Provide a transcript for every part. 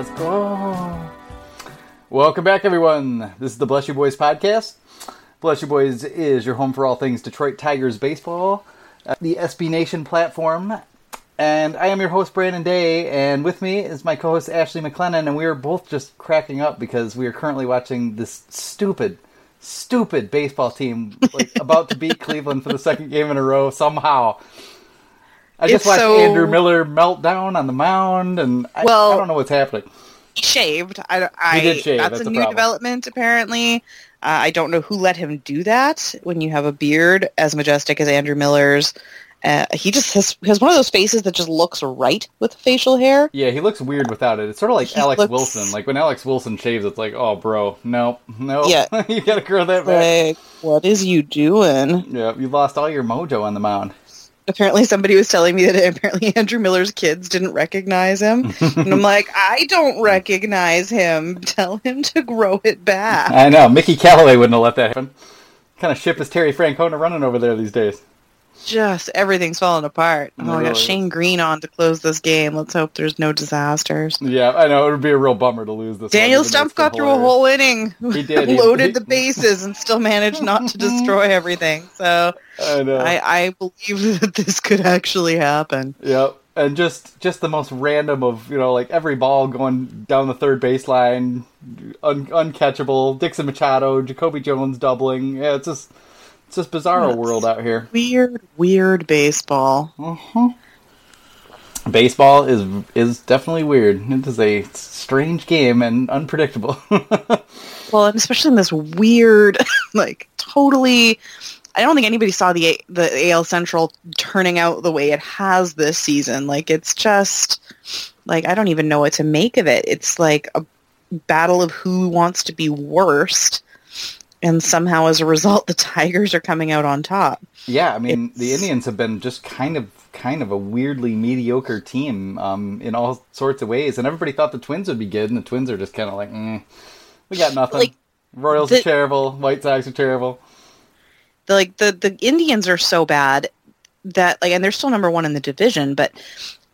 Let's go. Welcome back, everyone. This is the Bless You Boys podcast. Bless You Boys is your home for all things Detroit Tigers baseball, uh, the SB Nation platform. And I am your host, Brandon Day, and with me is my co host, Ashley McLennan, and we are both just cracking up because we are currently watching this stupid, stupid baseball team like, about to beat Cleveland for the second game in a row somehow. I just It's watched so- Andrew Miller melt down on the mound, and I, Well- I don't know what's happening. He shaved. I, I, He did shave, That's, that's a new problem. development, apparently. Uh, I don't know who let him do that. When you have a beard as majestic as Andrew Miller's, uh, he just has, has one of those faces that just looks right with facial hair. Yeah, he looks weird without it. It's sort of like He Alex looks- Wilson. Like when Alex Wilson shaves, it's like, oh, bro, no, no, Yeah. you gotta grow that back. Like, what is you doing? Yeah, you lost all your mojo on the mound. Apparently, somebody was telling me that apparently Andrew Miller's kids didn't recognize him, and I'm like, I don't recognize him. Tell him to grow it back. I know Mickey Callaway wouldn't have let that happen. What kind of ship is Terry Francona running over there these days? Just everything's falling apart. Oh, I really got is. Shane Greene on to close this game. Let's hope there's no disasters. Yeah, I know it would be a real bummer to lose this. Daniel Stumpf got through a whole inning. He did. Loaded he- the bases and still managed not to destroy everything. So I know. I, I believe that this could actually happen. Yep. And just just the most random of you know like every ball going down the third baseline, un- uncatchable. Dixon Machado, Jacoby Jones doubling. Yeah, it's just it's just bizarro Yes. world out here. Weird, weird baseball. Mm-hmm. Baseball is is definitely weird. It is a strange game and unpredictable. Well, and especially in this weird, like totally. I don't think anybody saw the A- the AL Central turning out the way it has this season. Like it's just like I don't even know what to make of it. It's like a battle of who wants to be worst, and somehow as a result, the Tigers are coming out on top. yeah, I mean It's- the Indians have been just kind of kind of a weirdly mediocre team um, in all sorts of ways, and everybody thought the Twins would be good, and the Twins are just kind of like, mm, we got nothing. Like, Royals are terrible. White Sox are terrible. The, like the the Indians are so bad that like, and they're still number one in the division, but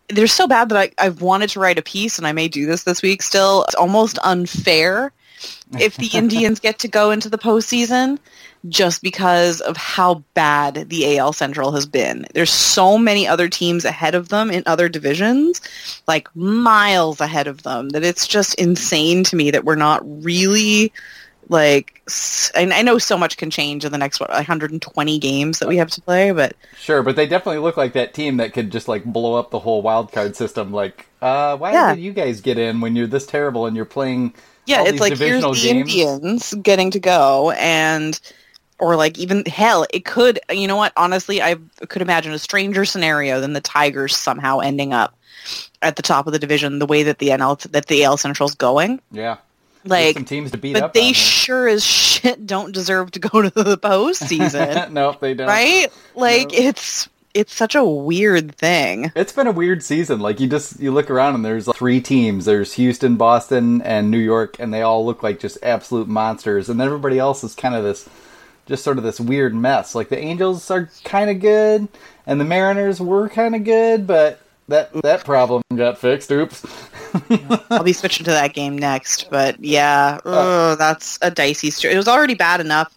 they're so bad that I, I've wanted to write a piece, and I may do this this week. Still, it's almost unfair if the Indians get to go into the postseason, just because of how bad the AL Central has been. There's so many other teams ahead of them in other divisions, like miles ahead of them, that it's just insane to me that we're not really like. And I know so much can change in the next what 120 games that we have to play, but Sure, but they definitely look like that team that could just like blow up the whole wild card system. Like, uh, why Yeah. did you guys get in when you're this terrible and you're playing? Yeah, it's like here's the games? Indians getting to go and or like even hell, it could you know what, honestly, I could imagine a stranger scenario than the Tigers somehow ending up at the top of the division the way that the NL that the AL Central's going. Yeah, There's Like some teams to beat but they sure as shit don't deserve to go to the postseason. nope, they don't. right? Like No. it's it's such a weird thing. It's been a weird season. Like you just you look around and there's like, three teams. There's Houston, Boston, and New York, and they all look like just absolute monsters. And then everybody else is kind of this, just sort of this weird mess. Like the Angels are kind of good, and the Mariners were kind of good, but that that problem got fixed. Oops. I'll be switching to that game next, but yeah, uh, ugh, that's a dicey. St- it was already bad enough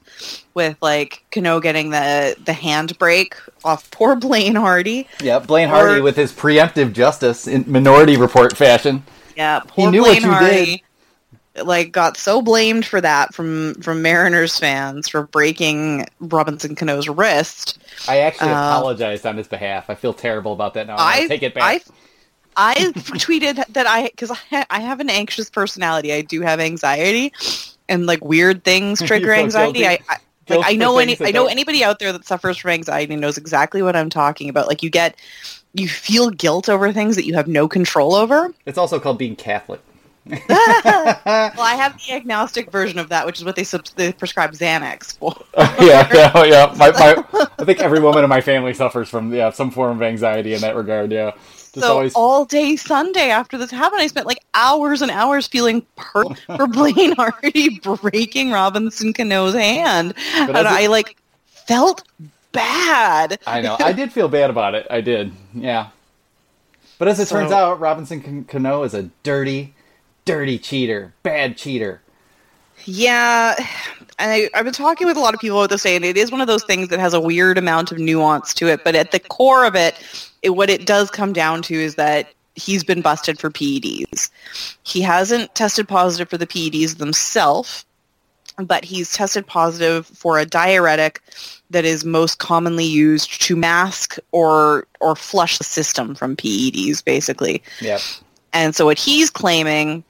with like Cano getting the the hand break off poor Blaine Hardy. Yeah, Blaine Hardy with his preemptive justice in Minority Report fashion. Yeah, poor knew what Blaine you Hardy. Like got so blamed for that from from Mariners fans for breaking Robinson Cano's wrist. I actually Uh, apologized on his behalf. I feel terrible about that now. I'm I take it back. I I tweeted that I because I I have an anxious personality. I do have anxiety, and like weird things trigger anxiety. guilty? I, I like I know any I know don't- anybody out there that suffers from anxiety knows exactly what I'm talking about. Like you get you feel guilt over things that you have no control over. It's also called being Catholic. well, I have the agnostic version of that, which is what they, they prescribe Xanax for. yeah, yeah, oh, yeah. My, my, I think every woman in my family suffers from yeah some form of anxiety in that regard. Yeah, just so always. all day Sunday after this happened, I spent like hours and hours feeling hurt for Blaine Hardy breaking Robinson Cano's hand, But and I like felt bad. I know. I did feel bad about it. I did. Yeah. But as it So- turns out, Robinson Can- Cano is a dirty, dirty cheater, bad cheater. Yeah, and I, I've been talking with a lot of people about this, saying it is one of those things that has a weird amount of nuance to it. But at the core of it, it what it does come down to is that he's been busted for PEDs. He hasn't tested positive for the PEDs themselves, but he's tested positive for a diuretic that is most commonly used to mask or or flush the system from PEDs, basically. Yep. And so what he's claiming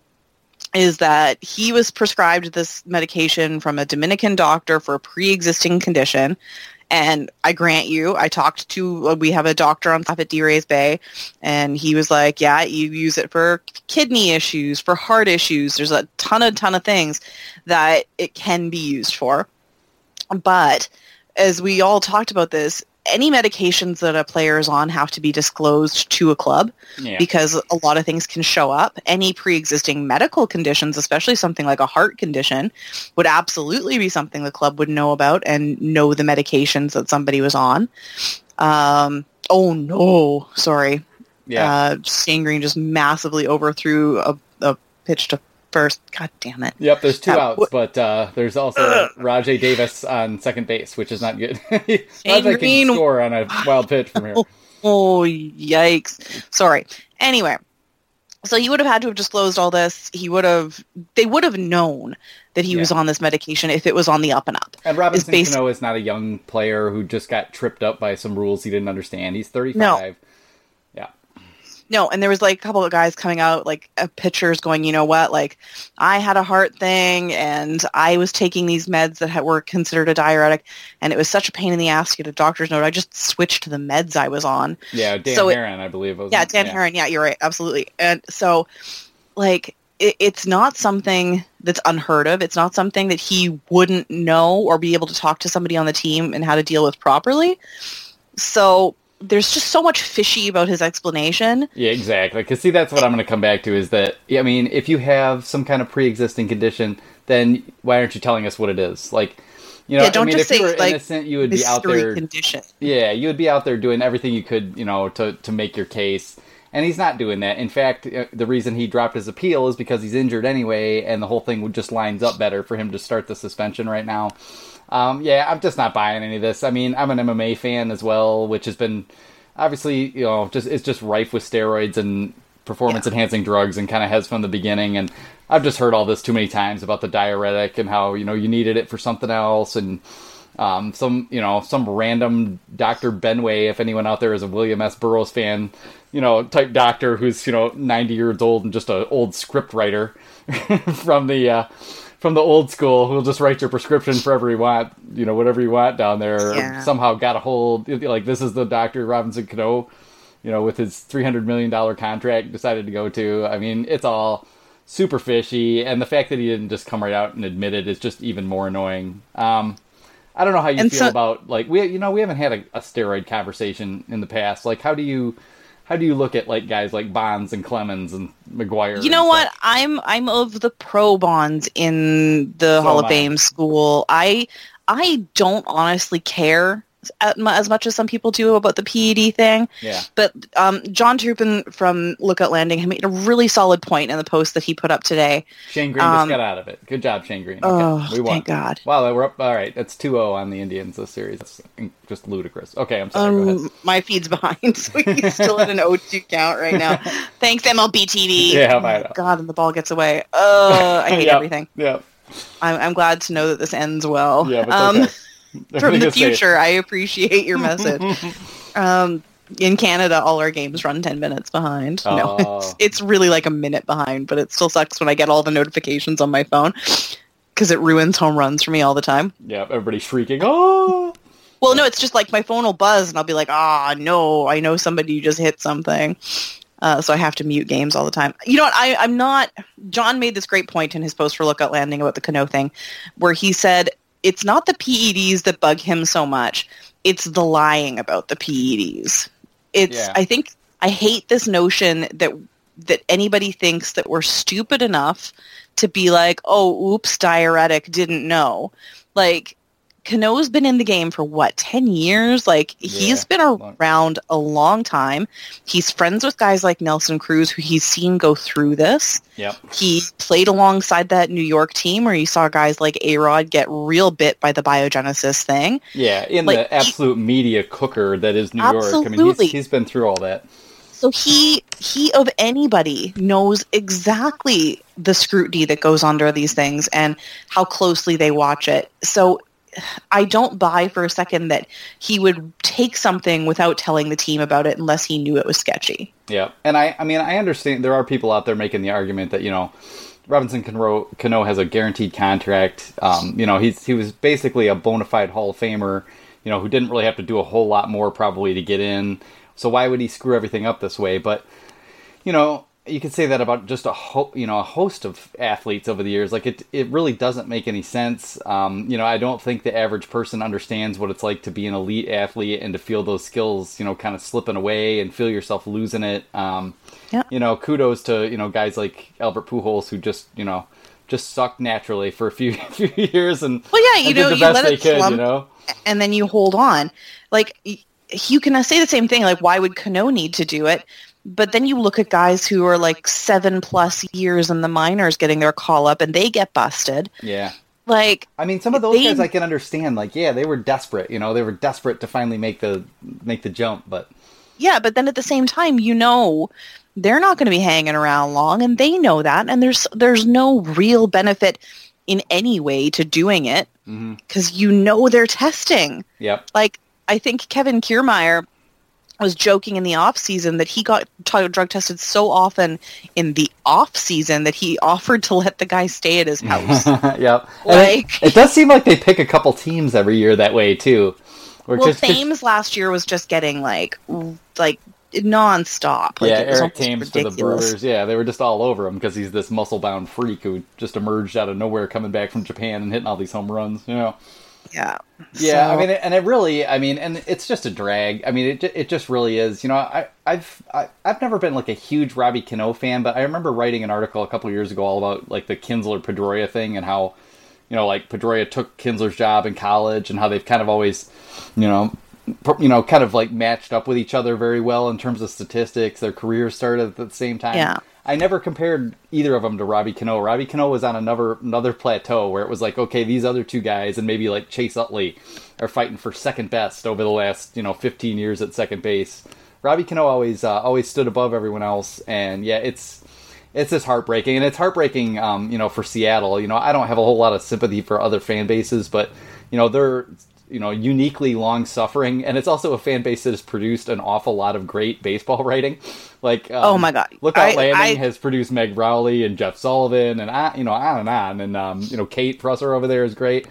is that he was prescribed this medication from a Dominican doctor for a pre-existing condition. And I grant you, I talked to, uh, we have a doctor on staff at DRaysBay, and he was like, yeah, you use it for kidney issues, for heart issues. There's a ton of, ton of things that it can be used for. But as we all talked about this, any medications that a player is on have to be disclosed to a club Yeah. because a lot of things can show up. Any pre-existing medical conditions, especially something like a heart condition, would absolutely be something the club would know about and know the medications that somebody was on. Um, oh no, sorry. yeah. Uh, Shane Greene just massively overthrew a, a pitch to first. God damn it. Yep, there's two Uh, outs, wh- but uh, there's also Rajai Davis on second base, which is not good. Rajai can score on a wild pitch from here. Oh, yikes. Sorry. Anyway, so he would have had to have disclosed all this. He would have, they would have known that he was on this medication if it was on the up and up. And Robinson Cano is not a young player who just got tripped up by some rules he didn't understand. He's 35. Yeah. No, and there was like a couple of guys coming out, like uh, pitchers going, you know what, like I had a heart thing and I was taking these meds that had, were considered a diuretic and it was such a pain in the ass to get a doctor's note. I just switched to the meds I was on. Yeah, Dan So it- I believe. Was Yeah, Dan Haren. Yeah, you're right. Absolutely. And so, like, it, it's not something that's unheard of. It's not something that he wouldn't know or be able to talk to somebody on the team and how to deal with properly. So there's just so much fishy about his explanation. Yeah, exactly. Because see, that's what I'm going to come back to is that I mean, if you have some kind of pre-existing condition, then why aren't you telling us what it is? Like, you know, Yeah, don't I mean, just if you say, were like, innocent, you would be out there. condition. Yeah, you would be out there doing everything you could, you know, to to make your case. And he's not doing that. In fact, uh, the reason he dropped his appeal is because he's injured anyway, and the whole thing would just lines up better for him to start the suspension right now. Um, yeah, I'm just not buying any of this. I mean, I'm an MMA fan as well, which has been obviously, you know, just it's just rife with steroids and performance enhancing drugs, and kind of has from the beginning. And I've just heard all this too many times about the diuretic and how you know you needed it for something else, and um, some you know some random Doctor Benway, if anyone out there is a William S. Burroughs fan, you know type doctor who's you know 90 years old and just an old script writer from the uh, from the old school who'll just write your prescription forever you want, you know whatever you want down there. Yeah. Somehow got a hold like this is the Doctor Robinson Cano, you know with his 300 million dollar contract decided to go to. I mean it's all super fishy, and the fact that he didn't just come right out and admit it is just even more annoying. Um, I don't know how you And feel so- about like we you know we haven't had a, a steroid conversation in the past. Like how do you how do you look at like guys like Bonds and Clemens and McGwire? You know what? I'm I'm of the pro bonds in the So Hall of Fame school. I I don't honestly care as much as some people do about the PED thing. Yeah. But um, John Trupin from Lookout Landing made a really solid point in the post that he put up today. Shane Greene Um, just got out of it. Good job, Shane Greene. Okay, Oh, we won. thank God. Wow, we're up. All right, that's 2-0 on the Indians this series. That's just ludicrous. Okay, I'm sorry. go ahead. Um, my feed's behind, so he's still at an 0-2 count right now. Thanks, MLB TV. Yeah, Oh my. God, and the ball gets away. Oh, I hate Yep, everything. Yeah. I'm, I'm glad to know that this ends well. Yeah, but um, okay. from the future, I appreciate your message. um, in Canada, all our games run 10 minutes behind. No, Oh. it's, it's really like a minute behind, but it still sucks when I get all the notifications on my phone because it ruins home runs for me all the time. Yeah, Everybody's shrieking. Oh. Well, no, it's just like my phone will buzz and I'll be like, ah, no, I know somebody just hit something. Uh, so I have to mute games all the time. You know what? I, I'm not. John made this great point in his post for Lookout Landing about the Cano thing, where he said it's not the PEDs that bug him so much; it's the lying about the PEDs. It's. Yeah. I think I hate this notion that that anybody thinks that we're stupid enough to be like, oh, oops, diuretic, didn't know. Like, Cano's been in the game for what, 10 years? Like he's been long- around a long time. He's friends with guys like Nelson Cruz who he's seen go through this. Yep. He played alongside that New York team where you saw guys like A-Rod get real bit by the Biogenesis thing. Yeah, in Like, the he- absolute media cooker that is New York. I mean, Absolutely. he's, he's been through all that. So he he of anybody knows exactly the scrutiny that goes under these things and how closely they watch it. So I don't buy for a second that he would take something without telling the team about it unless he knew it was sketchy. Yeah, and I, I mean, I understand there are people out there making the argument that you know, Robinson Cano, Cano has a guaranteed contract. Um, you know, he's he was basically a bona fide Hall of Famer. You know, who didn't really have to do a whole lot more probably to get in. So why would he screw everything up this way? But you know, you could say that about just a ho- you know a host of athletes over the years. Like it, it really doesn't make any sense. Um, you know, I don't think the average person understands what it's like to be an elite athlete and to feel those skills, you know, kind of slipping away and feel yourself losing it. Um, Yeah. You know, kudos to you know guys like Albert Pujols who just you know just sucked naturally for a few few years and Well, yeah, you know, you best let they it could. slump. You know, and then you hold on. Like you can say the same thing. Like why would Cano need to do it? But then you look at guys who are like seven plus years in the minors getting their call up and they get busted. yeah. Like I mean, some of those They- guys I can understand. Like, yeah, they were desperate. You know, they were desperate to finally make the make the jump. But yeah, but then at the same time, you know, they're not going to be hanging around long, and they know that, and there's there's no real benefit in any way to doing it mm-hmm. because you know they're testing. yep, Like I think Kevin Kiermaier was joking in the off season that he got t- drug tested so often in the off season that he offered to let the guy stay at his house. yep. And it- Like- it, does seem like they pick a couple teams every year that way too. Or well, just- just- Thames last year was just getting like like nonstop. Like, yeah, Eric Thames for the. Brewers. Yeah, they were just all over him because he's this muscle-bound freak who just emerged out of nowhere, coming back from Japan and hitting all these home runs. You know. Yeah. Yeah, So- I mean, and it really, I mean, and it's just a drag. I mean, it it just really is. You know, I I've I, I've never been like a huge Robbie Cano fan, but I remember writing an article a couple of years ago all about like the Kinsler Pedroia thing and how, you know, like Pedroia took Kinsler's job in college and how they've kind of always, you know. You know, kind of like matched up with each other very well in terms of statistics. Their careers started at the same time. Yeah. I never compared either of them to Robbie Cano. Robbie Cano was on another another plateau where it was like, okay, these other two guys and maybe like Chase Utley are fighting for second best over the last you know 15 years at second base. Robbie Cano always uh, always stood above everyone else, and yeah, it's it's just heartbreaking, and it's heartbreaking, um, you know, for Seattle. You know, I don't have a whole lot of sympathy for other fan bases, but you know, they're you know uniquely long suffering, and it's also a fan base that has produced an awful lot of great baseball writing. Like, um, Oh my God. Lookout I- Landing I- has produced Meg Rowley and Jeff Sullivan, and I, you know, on and on, and um, you know, Kate Preusser over there is great.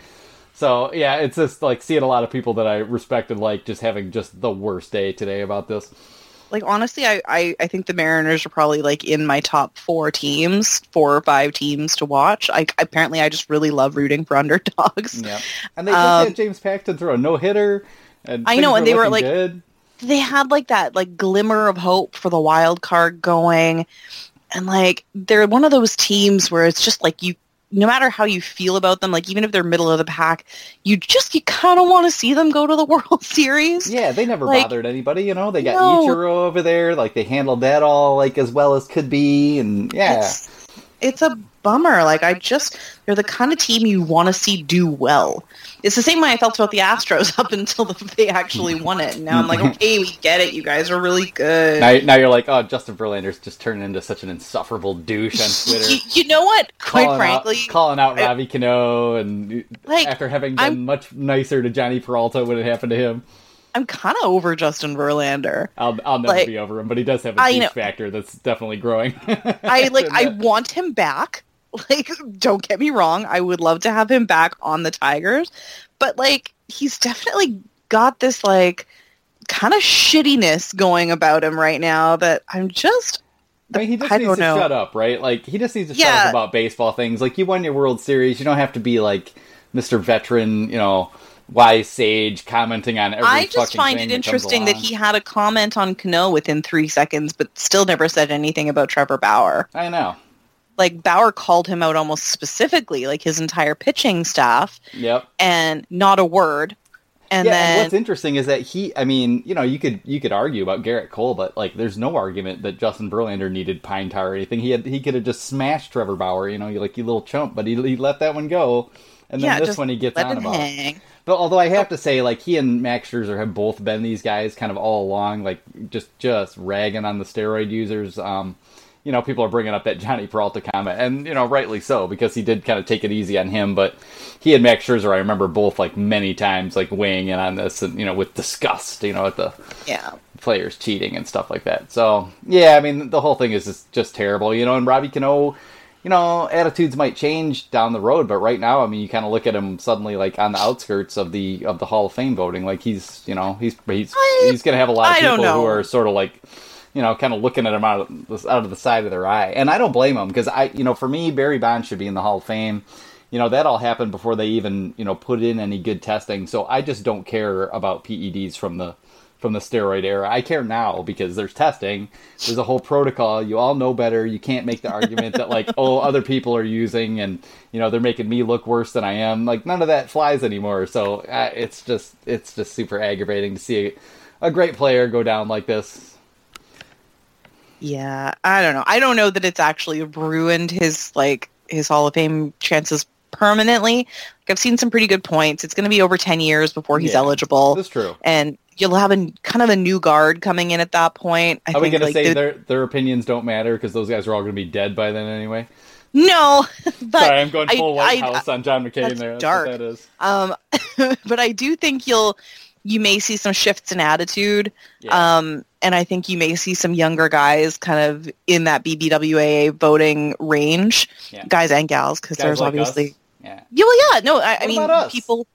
So yeah, it's just like seeing a lot of people that I respect and like just having just the worst day today about this. Like honestly, I, I, I think the Mariners are probably like in my top four teams, four or five teams to watch. I apparently I just really love rooting for underdogs. Yeah, and they just Um, had James Paxton throw a no hitter, and I know, and they were, like, good. They had like that like glimmer of hope for the wild card going, and like they're one of those teams where it's just like you. No matter how you feel about them, like even if they're middle of the pack, you just you kind of want to see them go to the World Series. Yeah, they never like- bothered anybody. You know, they got No. Ichiro over there, like they handled that all like as well as could be, and yeah, It's it's a bummer. Like I just they're the kind of team you want to see do well. It's the same way I felt about the Astros up until they actually won it. And now I'm like, okay, we get it. You guys are really good. now, now you're like, oh, Justin Verlander's just turning into such an insufferable douche on Twitter. You, you know what? Quite calling frankly, out, calling out I- Robbie Cano, and Like, after having been I'm- much nicer to Jhonny Peralta when it happened to him, I'm kind of over Justin Verlander. I'll I'll never Like, be over him. But he does have a know. factor that's definitely growing. I like. I want him back. Like, don't get me wrong. I would love to have him back on the Tigers, but like, he's definitely got this like kind of shittiness going about him right now that I'm just I mean, he just I needs to know. shut up, right? Like he just needs to shut up about baseball things. Like you won your World Series, you don't have to be like Mr. Veteran, you know, wise sage commenting on every. I just find it interesting that along. he had a comment on Cano within three seconds, but still never said anything about Trevor Bauer. I know. like Bauer called him out almost specifically, like his entire pitching staff, Yep. and not a word. And yeah, and what's interesting is that he, I mean, you know, you could you could argue about Gerrit Cole, but like, there's no argument that Justin Verlander needed pine tar or anything. He had he could have just smashed Trevor Bauer, you know, you like you little chump, but he he let that one go, and then yeah, this one he gets on about. hang. But although I have to say, like he and Max Scherzer have both been these guys kind of all along, like just just ragging on the steroid users. Um, you know, people are bringing up that Jhonny Peralta comment, and you know, rightly so because he did kind of take it easy on him. But he and Max Scherzer, I remember both like many times like weighing in on this, and you know, with disgust, you know, at the Yeah. players cheating and stuff like that. So yeah, I mean, the whole thing is just, just terrible, you know. And Robbie Cano, you know, attitudes might change down the road, but right now, I mean, you kind of look at him suddenly like on the outskirts of the of the Hall of Fame voting, like he's you know he's he's I- he's going to have a lot of I people who are sort of like. You know, kind of looking at him out of the, out of the side of their eye, and I don't blame him because I, you know, for me, Barry Bonds should be in the Hall of Fame. You know, that all happened before they even, you know, put in any good testing. So I just don't care about PEDs from the from the steroid era. I care now because there's testing. There's a whole protocol. You all know better. You can't make the argument that like, oh, other people are using and you know they're making me look worse than I am. Like none of that flies anymore. So uh, it's just it's just super aggravating to see a, a great player go down like this. Yeah, I don't know. I don't know that it's actually ruined his like his Hall of Fame chances permanently. Like I've seen some pretty good points. It's going to be over 10 years before he's Yeah, eligible. That's true. and you'll have a kind of a new guard coming in at that point. I Are we think going to like say the- their their opinions don't matter because those guys are all going to be dead by then anyway? no, but Sorry, I'm going I- full White I- House on John McCain that's there. That's dark. that is. Um, but I do think you'll you may see some shifts in attitude. Yeah. Um, and I think you may see some younger guys kind of in that BBWAA voting range, Yeah. guys and gals, because there's like obviously us. Yeah. yeah, well, yeah, no, I, I mean people.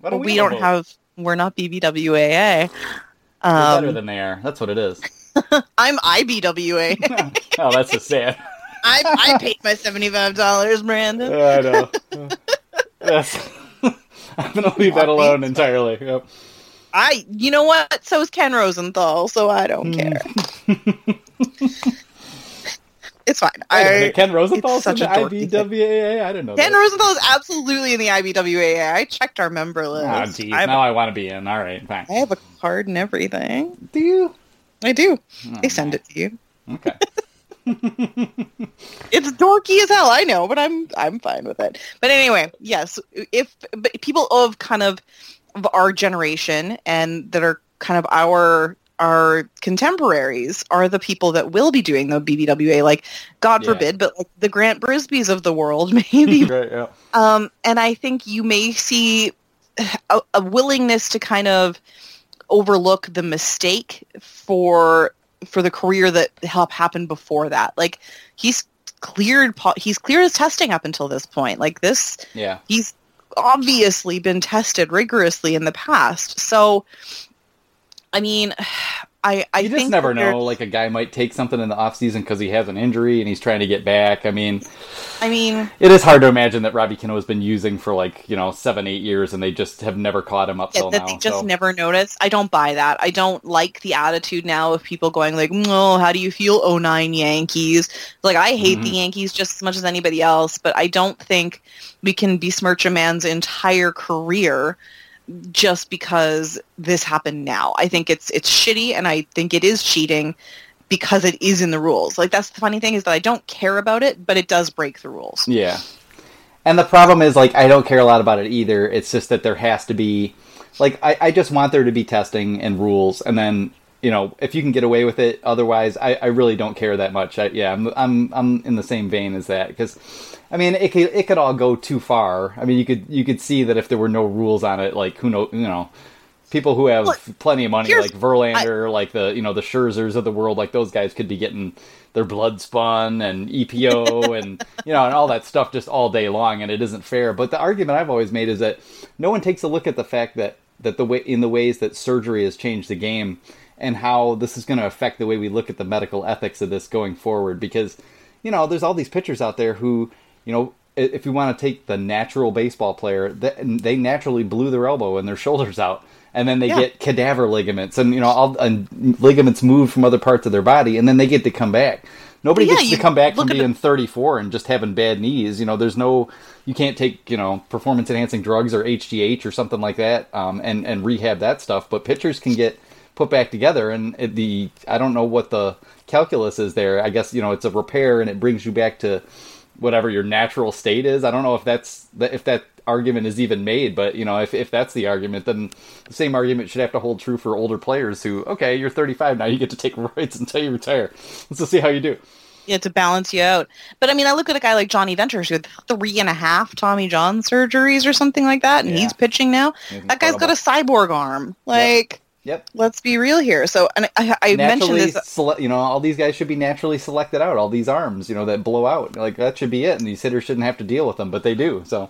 What do we, don't vote? have. We're not BBWAA. We're better Um, than they are. That's what it is. I'm IBWA. oh, that's just sad. I, I paid my seventy five dollars, Brandon. I know. Yes. I'm gonna leave that alone entirely. Yep. I, you know what? So is Ken Rosenthal, so I don't Hmm. care. It's fine. A I, Ken Rosenthal's such in a the. IBWAA. I didn't know Ken that. Rosenthal is absolutely in the IBWAA. I checked our member list. Ah, geez. I, have, Now I want to be in. All right, fine. I have a card and everything. Do you? I do. Oh, They send it to you. Okay. It's dorky as hell, I know, but I'm I'm fine with it. But anyway, yes, if but people of kind of, of our generation and that are kind of our our contemporaries are the people that will be doing the BBWA. Like, God Yeah. forbid, but like the Grant Brisbees of the world, maybe. right. Yeah. um, and I think you may see a, a willingness to kind of overlook the mistake for for the career that helped happen before that. Like he's cleared he's cleared his testing up until this point. Like this Yeah. he's obviously been tested rigorously in the past. So I mean I I You just never know. Like a guy might take something in the off season because he has an injury and he's trying to get back. I mean, I mean it is hard to imagine that Robbie Cano has been using for like you know seven, eight years, and they just have never caught him up yeah, till that now. they just so. never notice. I don't buy that. I don't like the attitude now of people going like, "Oh, how do you feel, 09 Yankees?" Like I hate the Mhm. Yankees just as much as anybody else, but I don't think we can besmirch a man's entire career just because this happened now. I think it's it's shitty, and I think it is cheating because it is in the rules. Like that's the funny thing is that I don't care about it, but it does break the rules. Yeah. And the problem is, like, I don't care a lot about it either. It's just that there has to be, like, I, I just want there to be testing and rules, and then, you know, if you can get away with it, otherwise, I, I really don't care that much. I, yeah, I'm, I'm, I'm in the same vein as that because, I mean, it could, it could all go too far. I mean, you could, you could see that if there were no rules on it, like, who know, you know, people who have Look, plenty of money, like Verlander, like the, you know, the Scherzers of the world, like those guys could be getting their blood spun and EPO and you know and all that stuff just all day long and it isn't fair. But the argument I've always made is that no one takes a look at the fact that that the way in the ways that surgery has changed the game and how this is going to affect the way we look at the medical ethics of this going forward because you know there's all these pitchers out there who you know if you want to take the natural baseball player, they naturally blew their elbow and their shoulders out, and then they Yeah. get cadaver ligaments, and you know, all and ligaments moved from other parts of their body, and then they get to come back. Nobody yeah, gets to come back from being 34 and just having bad knees. You know, there's no, you can't take you know performance enhancing drugs or HGH or something like that, um, and and rehab that stuff. But pitchers can get put back together, and it, the I don't know what the calculus is there. I guess you know it's a repair, and it brings you back to whatever your natural state is. I don't know if that's if that argument is even made, but you know, if if that's the argument, then the same argument should have to hold true for older players who, okay, you're 35 now, you get to take roids until you retire. Let's just see how you do. Yeah, to balance you out. But I mean, I look at a guy like Jonny Venters who had three and a half Tommy John surgeries or something like that, and Yeah. he's pitching now. He's That guy's got a cyborg arm. Like, Yep. let's be real here. So, and I, I mentioned this. sele- you know, all these guys should be naturally selected out. All these arms, you know, that blow out, like that should be it. And these hitters shouldn't have to deal with them, but they do. So,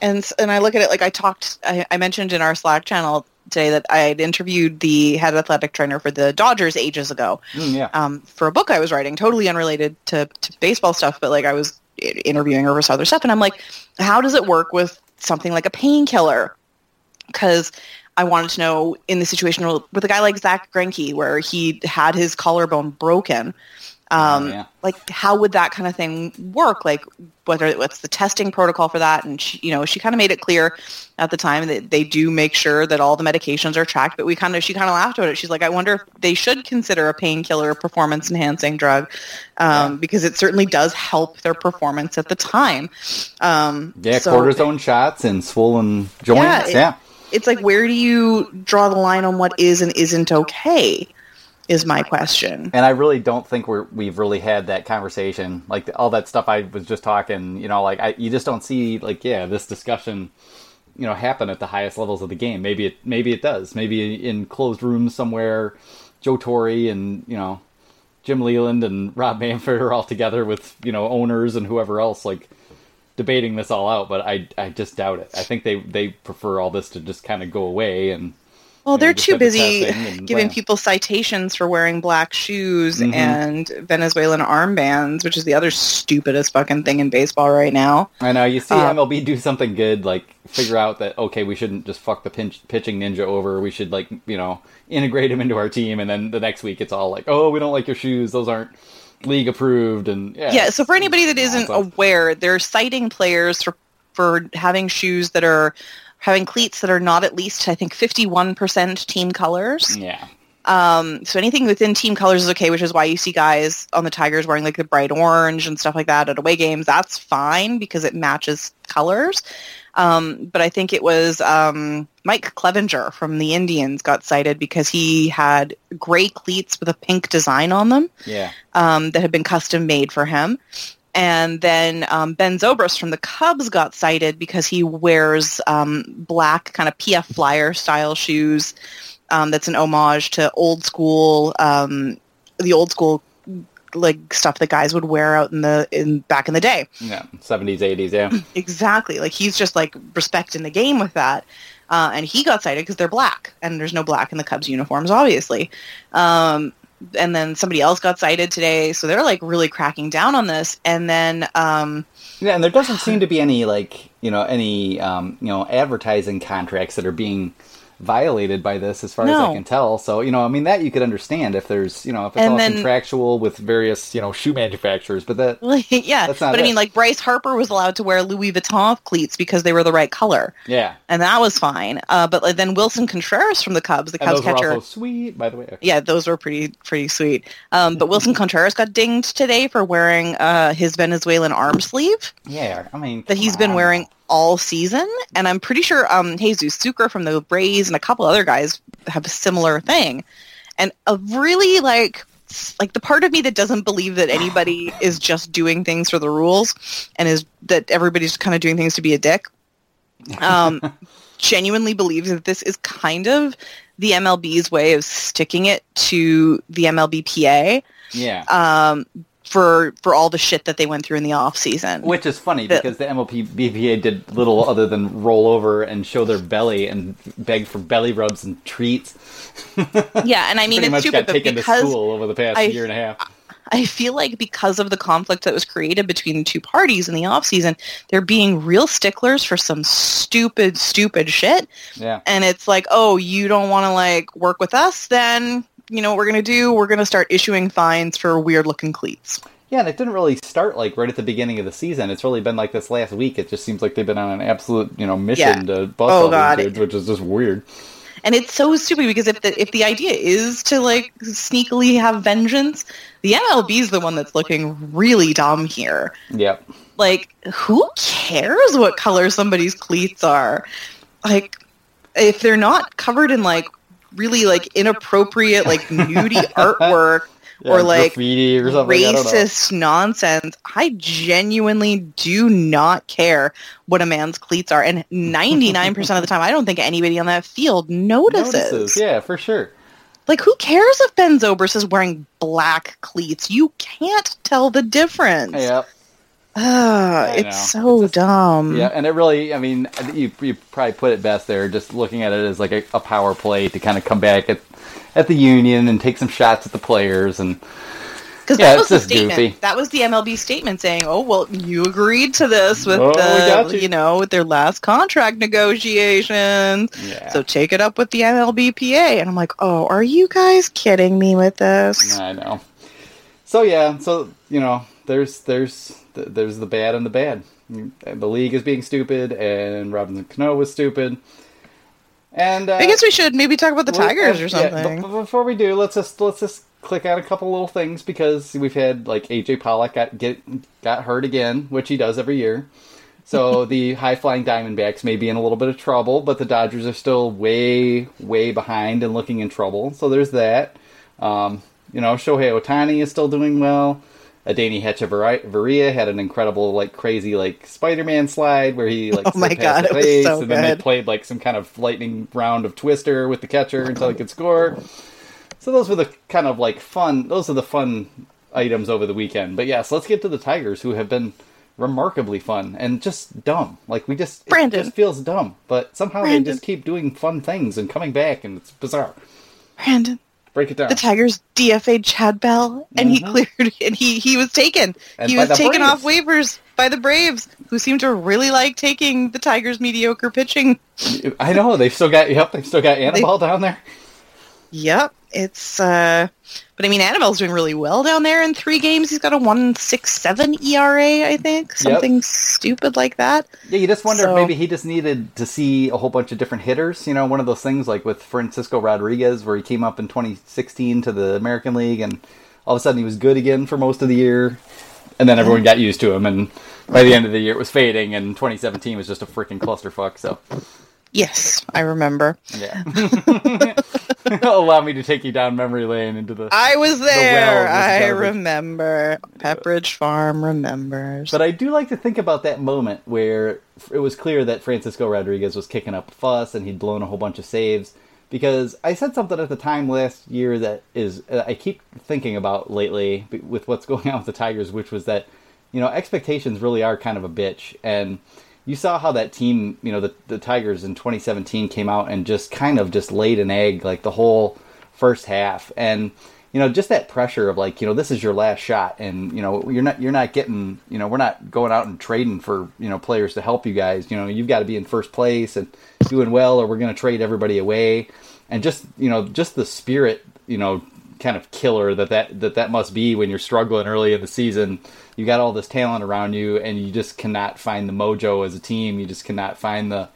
and and I look at it like I talked. I, I mentioned in our Slack channel today that I had interviewed the head athletic trainer for the Dodgers ages ago mm, yeah, um, for a book I was writing, totally unrelated to, to baseball stuff, but like I was interviewing her for some other stuff, and I'm like, how does it work with something like a painkiller? Because I wanted to know in the situation with a guy like Zack Greinke, where he had his collarbone broken, um, Oh, yeah. like how would that kind of thing work? Like whether what's the testing protocol for that? And she, you know, she kind of made it clear at the time that they do make sure that all the medications are tracked. But we kind of she kind of laughed about it. She's like, I wonder if they should consider a painkiller performance enhancing drug um, because it certainly does help their performance at the time. Um, yeah, so- cortisone shots and swollen joints. Yeah, Yeah, it- It's like where do you draw the line on what is and isn't okay? Is my question. and I really don't think we're we've really had that conversation. Like all that stuff I was just talking, you know, like I, you just don't see like yeah this discussion, you know, happen at the highest levels of the game. Maybe it maybe it does. Maybe in closed rooms somewhere, Joe Torre and you know Jim Leyland and Rob Manfred are all together with you know owners and whoever else like debating this all out. But I I just doubt it. I think they they prefer all this to just kind of go away and. Well, you know, they're too busy giving plan. people citations for wearing black shoes Mhm. and Venezuelan armbands, which is the other stupidest fucking thing in baseball right now. I know you see Uh, MLB do something good, like figure out that okay, we shouldn't just fuck the pinch, pitching ninja over. We should like you know integrate him into our team, and then the next week it's all like, oh, we don't like your shoes; those aren't league approved. And yeah, Yeah, so for anybody that isn't nonsense. aware, they're citing players for for having shoes that are having cleats that are not at least I think 51% team colors. yeah, Um, so anything within team colors is okay, which is why you see guys on the Tigers wearing like the bright orange and stuff like that at away games. That's fine because it matches colors. Um, but I think it was um, Mike Clevinger from the Indians got cited because he had gray cleats with a pink design on them yeah, um, that had been custom made for him. And then um, Ben Zobrist from the Cubs got cited because he wears um, black kind of PF Flyer style shoes. Um, that's an homage to old school, um, the old school like stuff that guys would wear out in the in back in the day. yeah, seventies, eighties, yeah, Exactly. Like he's just like respecting the game with that. Uh, and he got cited because they're black, and there's no black in the Cubs uniforms, obviously. Um, and then somebody else got cited today, so they're like really cracking down on this. And then, um, yeah. And there doesn't seem to be any like you know any um, you know advertising contracts that are being violated by this as far as I can tell. So, you know, I mean that you could understand if there's, you know, if it's And all then- contractual with various, you know, shoe manufacturers, but that yeah, That's not but I mean, like Bryce Harper was allowed to wear Louis Vuitton cleats because they were the right color, yeah. and that was fine. Uh, but like, then Willson Contreras from the Cubs, the And Cubs catcher, sweet, by the way. Okay. yeah, those were pretty pretty sweet. Um, but Willson Contreras got dinged today for wearing uh, his Venezuelan arm sleeve. Yeah, I mean that he's come been wearing all season. And I'm pretty sure um, Jesus Sucre from the Braves and a couple other guys have a similar thing. And a really like like the part of me that doesn't believe that anybody is just doing things for the rules and is that everybody's kind of doing things to be a dick. Um, genuinely believes that this is kind of the MLB's way of sticking it to the MLBPA Yeah. um, for for all the shit that they went through in the off season. Which is funny because the MLP BPA did little other than roll over and show their belly and beg for belly rubs and treats. Yeah, and I mean Pretty it's much stupid, got taken to school over the past I- year and a half. I feel like because of the conflict that was created between the two parties in the off season, they're being real sticklers for some stupid, stupid shit. Yeah. And it's like, oh, you don't want to like work with us, then you know what we're gonna do? We're gonna start issuing fines for weird looking cleats. Yeah, and it didn't really start like right at the beginning of the season. It's really been like this last week. It just seems like they've been on an absolute, you know, mission Yeah. to bust Oh, all God. these dudes, which is just weird. And it's so stupid because if the if the idea is to like sneakily have vengeance, the MLB is the one that's looking really dumb here. Yep. Like, who cares what color somebody's cleats are? Like, if they're not covered in like really like inappropriate like nudie artwork Yeah, or like graffiti or something. I racist nonsense. I genuinely do not care what a man's cleats are, and ninety nine percent of the time, I don't think anybody on that field notices. Notices. Yeah, for sure. Like, who cares if Ben Zobrist is wearing black cleats? You can't tell the difference. Yep. Ah, I it's so It's just- dumb. Yeah, and it really, I mean, you, you probably put it best there, just looking at it as like a, a power play to kind of come back at, at the union and take some shots at the players. And Because Yeah, that was the statement. goofy. That was the MLB statement saying, "Oh well, you agreed to this with Oh, the, you." you know, with their last contract negotiations. yeah, So take it up with the MLBPA." And I'm like, "Oh, are you guys kidding me with this?" I know. So yeah, so you know, there's there's there's the bad and the bad. The league is being stupid, and Robinson Cano was stupid. And uh, I guess we should maybe talk about the Tigers or yeah, something. but before we do, let's just let's just click on a couple little things because we've had like AJ Pollock got get got hurt again, which he does every year. So the high flying Diamondbacks may be in a little bit of trouble, but the Dodgers are still way way behind and looking in trouble. So there's that. Um, you know, Shohei Ohtani is still doing well. Adeiny Hechavarria had an incredible, like crazy, like Spider-Man slide where he like Oh my God, the it was face, so and then they played like some kind of lightning round of Twister with the catcher until he could score. So those were the kind of like fun. Those are the fun items over the weekend. But yes, let's get to the Tigers, who have been remarkably fun and just dumb. Like we just Brandon. it just feels dumb, but somehow Brandon. they just keep doing fun things and coming back, and it's bizarre. Brandon, Break it down. the Tigers DFA'd Chad Bell, and he cleared, and he he was taken. Mm-hmm. And he was taken off Braves. waivers by the Braves, who seem to really like taking the Tigers' mediocre pitching. I know they've still got yep, they've still got Anibal down there. Yep, it's. uh But I mean, Anibal's doing really well down there in three games. He's got a one six seven ERA, I think, something stupid like that. Yeah, you just wonder So- if maybe he just needed to see a whole bunch of different hitters. You know, one of those things like with Francisco Rodriguez, where he came up in 2016 to the American League, and all of a sudden he was good again for most of the year, and then everyone got used to him, and by the end of the year it was fading, and 2017 was just a freaking clusterfuck. So, Yes, I remember. yeah, allow me to take you down memory lane into the. I was there. of this I remember. Pepperidge Farm remembers. But I do like to think about that moment where it was clear that Francisco Rodriguez was kicking up a fuss and he'd blown a whole bunch of saves. Because I said something at the time last year that is uh, I keep thinking about lately with what's going on with the Tigers, which was that you know expectations really are kind of a bitch, and you saw how that team, you know, the the Tigers in 2017 came out and just kind of just laid an egg like the whole first half, and you know just that pressure of like you know this is your last shot and you know you're not you're not getting you know we're not going out and trading for you know players to help you guys. You know you've got to be in first place and doing well or we're going to trade everybody away. And just you know just the spirit you know kind of killer that that that that must be when you're struggling early in the season you got all this talent around you and you just cannot find the mojo as a team you just cannot find the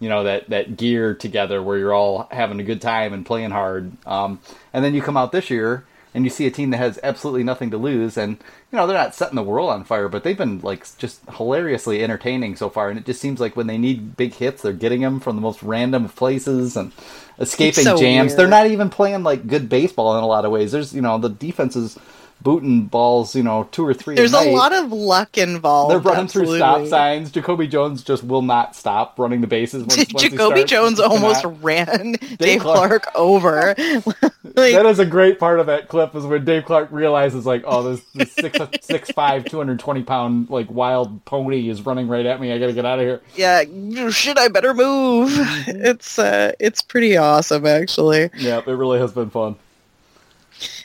you know that that gear together where you're all having a good time and playing hard. Um, and then you come out this year and you see a team that has absolutely nothing to lose, and you know they're not setting the world on fire, but they've been like just hilariously entertaining so far. And it just seems like when they need big hits, they're getting them from the most random places and escaping so jams. weird. They're not even playing like good baseball in a lot of ways. There's you know the defenses is booting balls, you know, two or three. There's a, a lot of luck involved. They're running through stop signs. Jacoby Jones just will not stop running the bases. Once, Jacoby. Jones almost ran Dave, Clark. Clark, over. like, that is a great part of that clip is when Dave Clark realizes like, oh, this, this six six five, two hundred twenty pound like wild pony is running right at me. I gotta get out of here. yeah, shit, I better move. It's uh, it's pretty awesome actually. Yeah, it really has been fun.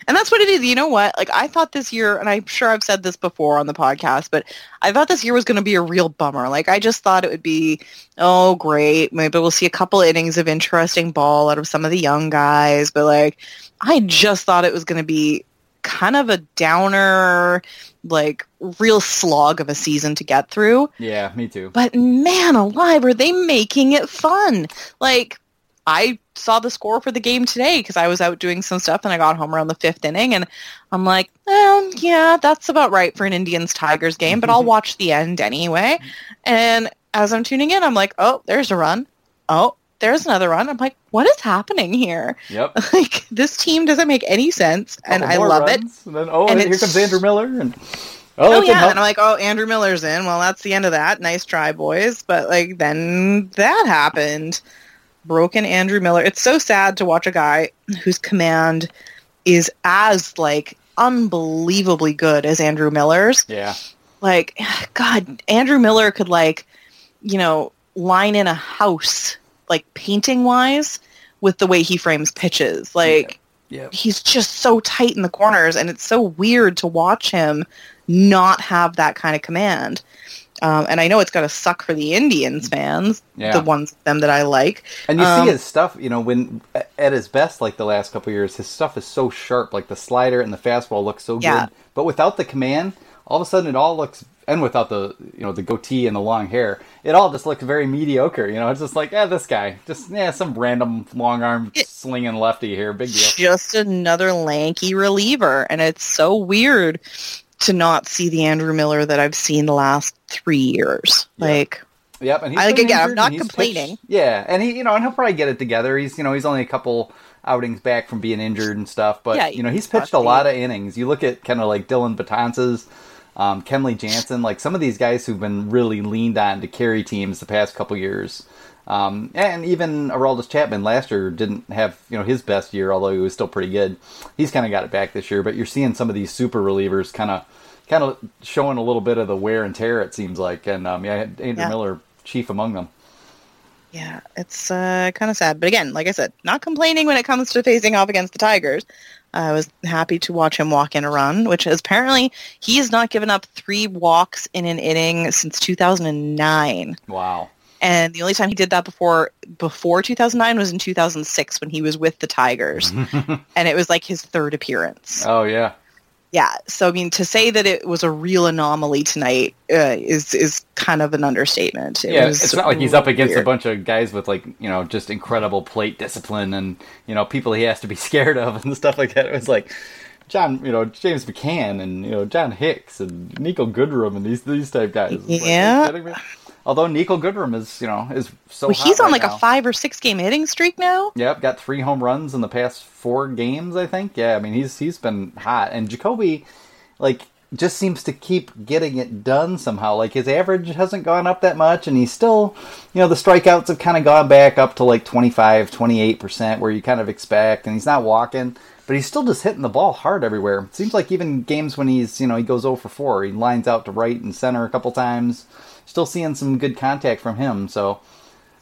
And that's what it is. You know what? Like I thought this year, and I'm sure I've said this before on the podcast, but I thought this year was going to be a real bummer. Like I just thought it would be, oh great, maybe we'll see a couple innings of interesting ball out of some of the young guys. But like, I just thought it was going to be kind of a downer, like real slog of a season to get through. Yeah, me too. But man alive, are they making it fun? Like I saw the score for the game today because I was out doing some stuff and I got home around the fifth inning and I'm like, yeah, that's about right for an Indians Tigers game, but I'll mm-hmm. watch the end anyway. And as I'm tuning in, I'm like, oh, there's a run. Oh, there's another run. I'm like, what is happening here? Yep. Like this team doesn't make any sense, and I love runs, it. And then oh, And here comes Andrew Miller and Oh, oh didn't yeah, and I'm like, oh, Andrew Miller's in. Well, that's the end of that. Nice try, boys. But like then that happened. Broken Andrew Miller. It's so sad to watch a guy whose command is as like unbelievably good as Andrew Miller's. yeah. Like, God, Andrew Miller could like, you know, line in a house like painting wise with the way he frames pitches. Like Yeah. he's just so tight in the corners and it's so weird to watch him not have that kind of command. Um, and I know it's got to suck for the Indians fans, Yeah. the ones them that I like. And you Um, see his stuff, you know, when at his best, like the last couple of years, his stuff is so sharp. Like the slider and the fastball look so Yeah. good, but without the command, all of a sudden it all looks. And without the you know the goatee and the long hair, it all just looks very mediocre. You know, it's just like, yeah, this guy, just yeah, some random long arm slinging lefty here, big deal. Just another lanky reliever, and it's so weird to not see the Andrew Miller that I've seen the last three years. Yeah. Like, Yep, and he's I- been again, I'm not complaining. pitched- yeah, and he, you know, and he'll probably get it together. He's, you know, he's only a couple outings back from being injured and stuff, but Yeah, you know, he's he's pitched a lot of innings. You look at kind of like Dellin Betances, um, Kenley Jansen, like some of these guys who've been really leaned on to carry teams the past couple years. Um, and even Aroldis Chapman last year didn't have you know his best year, although he was still pretty good. He's kind of got it back this year, but you're seeing some of these super relievers kind of kind of showing a little bit of the wear and tear. It seems like, and um, yeah, Andrew Yeah. Miller chief among them. yeah, it's uh, kind of sad. But again, like I said, not complaining when it comes to facing off against the Tigers. I was happy to watch him walk in a run, which is apparently he has not given up three walks in an inning since 2009. Wow. And the only time he did that before before 2009 was in 2006 when he was with the Tigers, and it was like his third appearance. Oh yeah. Yeah, so I mean, to say that it was a real anomaly tonight uh, is is kind of an understatement. It yeah, it's not like he's up against weird. a bunch of guys with like you know just incredible plate discipline and you know people he has to be scared of and stuff like that. It was like John, you know James McCann and you know John Hicks and Nico Goodrum and these these type guys. It's like, Yeah. me? Although Nico Goodrum is you know is so Well, hot he's on right like now. a five or six game hitting streak now. Yep, got three home runs in the past four games, I think. Yeah, I mean he's he's been hot, and Jacoby, like, just seems to keep getting it done somehow. Like his average hasn't gone up that much, and he's still, you know, the strikeouts have kind of gone back up to like 25, 28 percent, where you kind of expect, and he's not walking, but he's still just hitting the ball hard everywhere. Seems like even games when he's, you know, he goes 0 for 4, he lines out to right and center a couple times. Still seeing some good contact from him, so.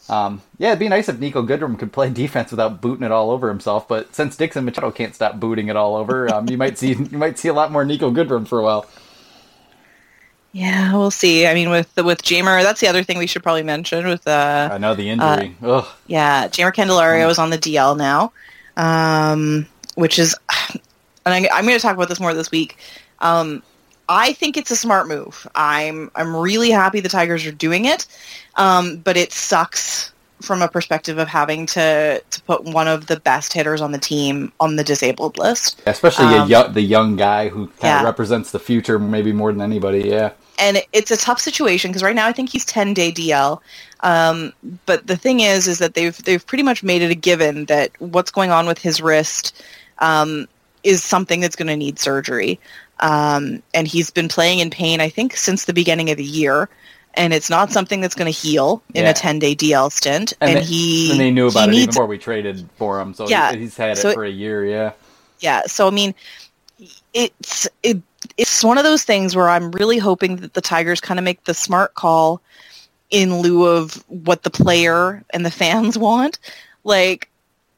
Um, yeah, it'd be nice if Nico Goodrum could play defense without booting it all over himself. But since Dixon Machado can't stop booting it all over, um, you might see you might see a lot more Nico Goodrum for a while. Yeah, we'll see. I mean, with the with Jeimer, that's the other thing we should probably mention. With uh, I know the injury. Ugh. yeah, Jeimer Candelario is on the DL now, um, which is, and I, I'm going to talk about this more this week. Um, I think it's a smart move. I'm I'm really happy the Tigers are doing it, um, but it sucks from a perspective of having to to put one of the best hitters on the team on the disabled list. Especially Um, the young guy who kind of yeah. represents the future maybe more than anybody. Yeah. and it's a tough situation because right now I think he's 10 day DL. Um, but the thing is, is that they've they've pretty much made it a given that what's going on with his wrist um, is something that's going to need surgery. Um, and he's been playing in pain, I think, since the beginning of the year. And it's not something that's going to heal in Yeah. a 10 day DL stint. And, they, he and they knew about it even needs- before we traded for him. So Yeah, he's had it so it- for a year. Yeah. yeah so i mean it's it, it's one of those things where i'm really hoping that the tigers kind of make the smart call in lieu of what the player and the fans want like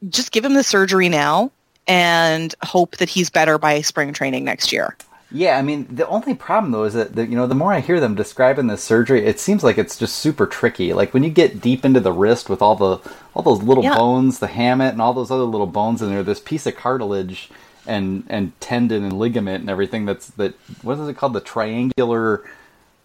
just give him the surgery now and hope that he's better by spring training next year. Yeah, I mean, the only problem though is that the, you know the more I hear them describing this surgery, it seems like it's just super tricky. Like when you get deep into the wrist with all the all those little Yeah. bones, the hamate, and all those other little bones in there, this piece of cartilage and and tendon and ligament and everything that's that what is it called the triangular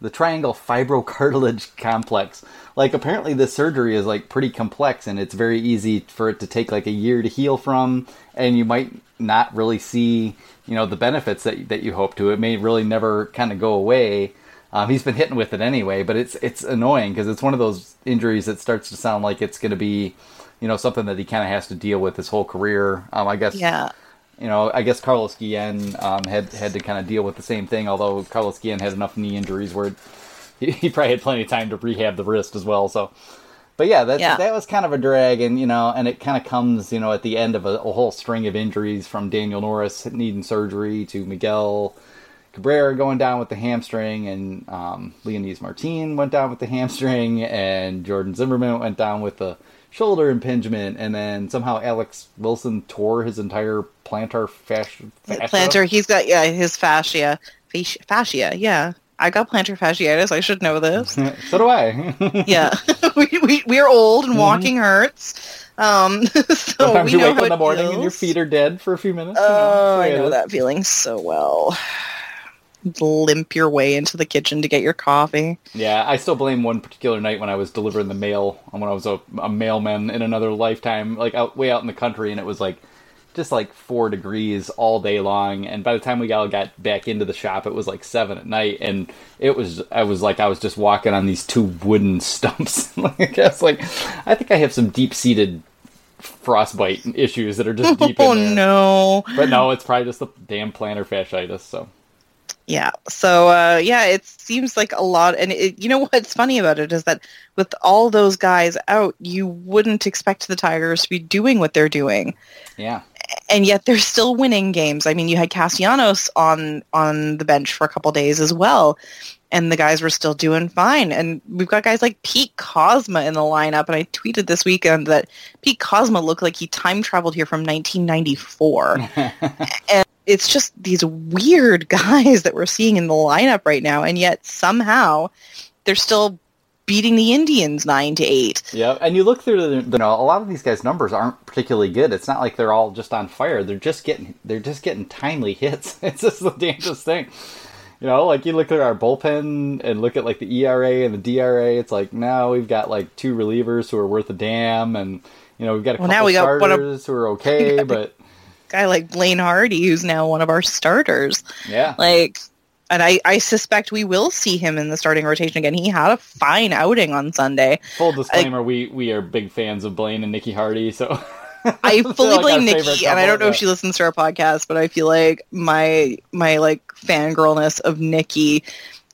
the triangle fibrocartilage complex. Like apparently this surgery is like pretty complex and it's very easy for it to take like a year to heal from and you might not really see, you know, the benefits that that you hope to. It may really never kind of go away. Um, he's been hitting with it anyway, but it's it's annoying because it's one of those injuries that starts to sound like it's going to be, you know, something that he kind of has to deal with his whole career. Um, I guess Yeah. you know, I guess Carlos Guillen um, had had to kind of deal with the same thing. Although Carlos Guillen had enough knee injuries where he, he probably had plenty of time to rehab the wrist as well. So, but yeah, that Yeah. that was kind of a drag, and you know, and it kind of comes you know at the end of a, a whole string of injuries from Daniel Norris needing surgery to Miguel Cabrera going down with the hamstring, and um, Leonys Martin went down with the hamstring, and Jordan Zimmermann went down with the shoulder impingement, and then somehow Alex Wilson tore his entire plantar fascia. fascia. Plantar, he's got yeah his fascia, fascia, fascia. Yeah, I got plantar fasciitis. I should know this. so do I. yeah, we, we we are old and walking hurts. Um, so Sometimes we you wake up in the morning and your feet are dead for a few minutes. you know, Oh, I know is. that feeling so well. Limp your way into the kitchen to get your coffee. Yeah, I still blame one particular night when I was delivering the mail, when I was a, a mailman in another lifetime, like out way out in the country, and it was like just like four degrees all day long. And by the time we all got back into the shop, it was like seven at night, and it was I was like I was just walking on these two wooden stumps. like I was like, I think I have some deep seated frostbite issues that are just deep Oh no! But no, it's probably just the damn plantar fasciitis. So Yeah. So uh, yeah, it seems like a lot. And it, you know what's funny about it is that with all those guys out, you wouldn't expect the Tigers to be doing what they're doing, yeah. And yet they're still winning games. I mean, you had Castellanos on on the bench for a couple days as well. And the guys were still doing fine. And we've got guys like Pete Kozma in the lineup. And I tweeted this weekend that Pete Kozma looked like he time traveled here from 1994 and it's just these weird guys that we're seeing in the lineup right now, and yet somehow they're still beating the Indians nine to eight. Yeah, and you look through the, you know, a lot of these guys' numbers aren't particularly good. It's not like they're all just on fire. They're just getting, they're just getting timely hits. It's just the dangerous thing. You know, like you look at our bullpen and look at like the ERA and the DRA. It's like now we've got like two relievers who are worth a damn, and you know we've got a Well, couple now we got one of- starters who are okay, but Guy like Blaine Hardy, who's now one of our starters, yeah, like. And I, I suspect we will see him in the starting rotation again. He had a fine outing on Sunday. full disclaimer: we we are big fans of Blaine and Nikki Hardy, so I fully like blame Nikki, and I don't know if she listens to our podcast, but I feel like my my like fangirlness of Nikki,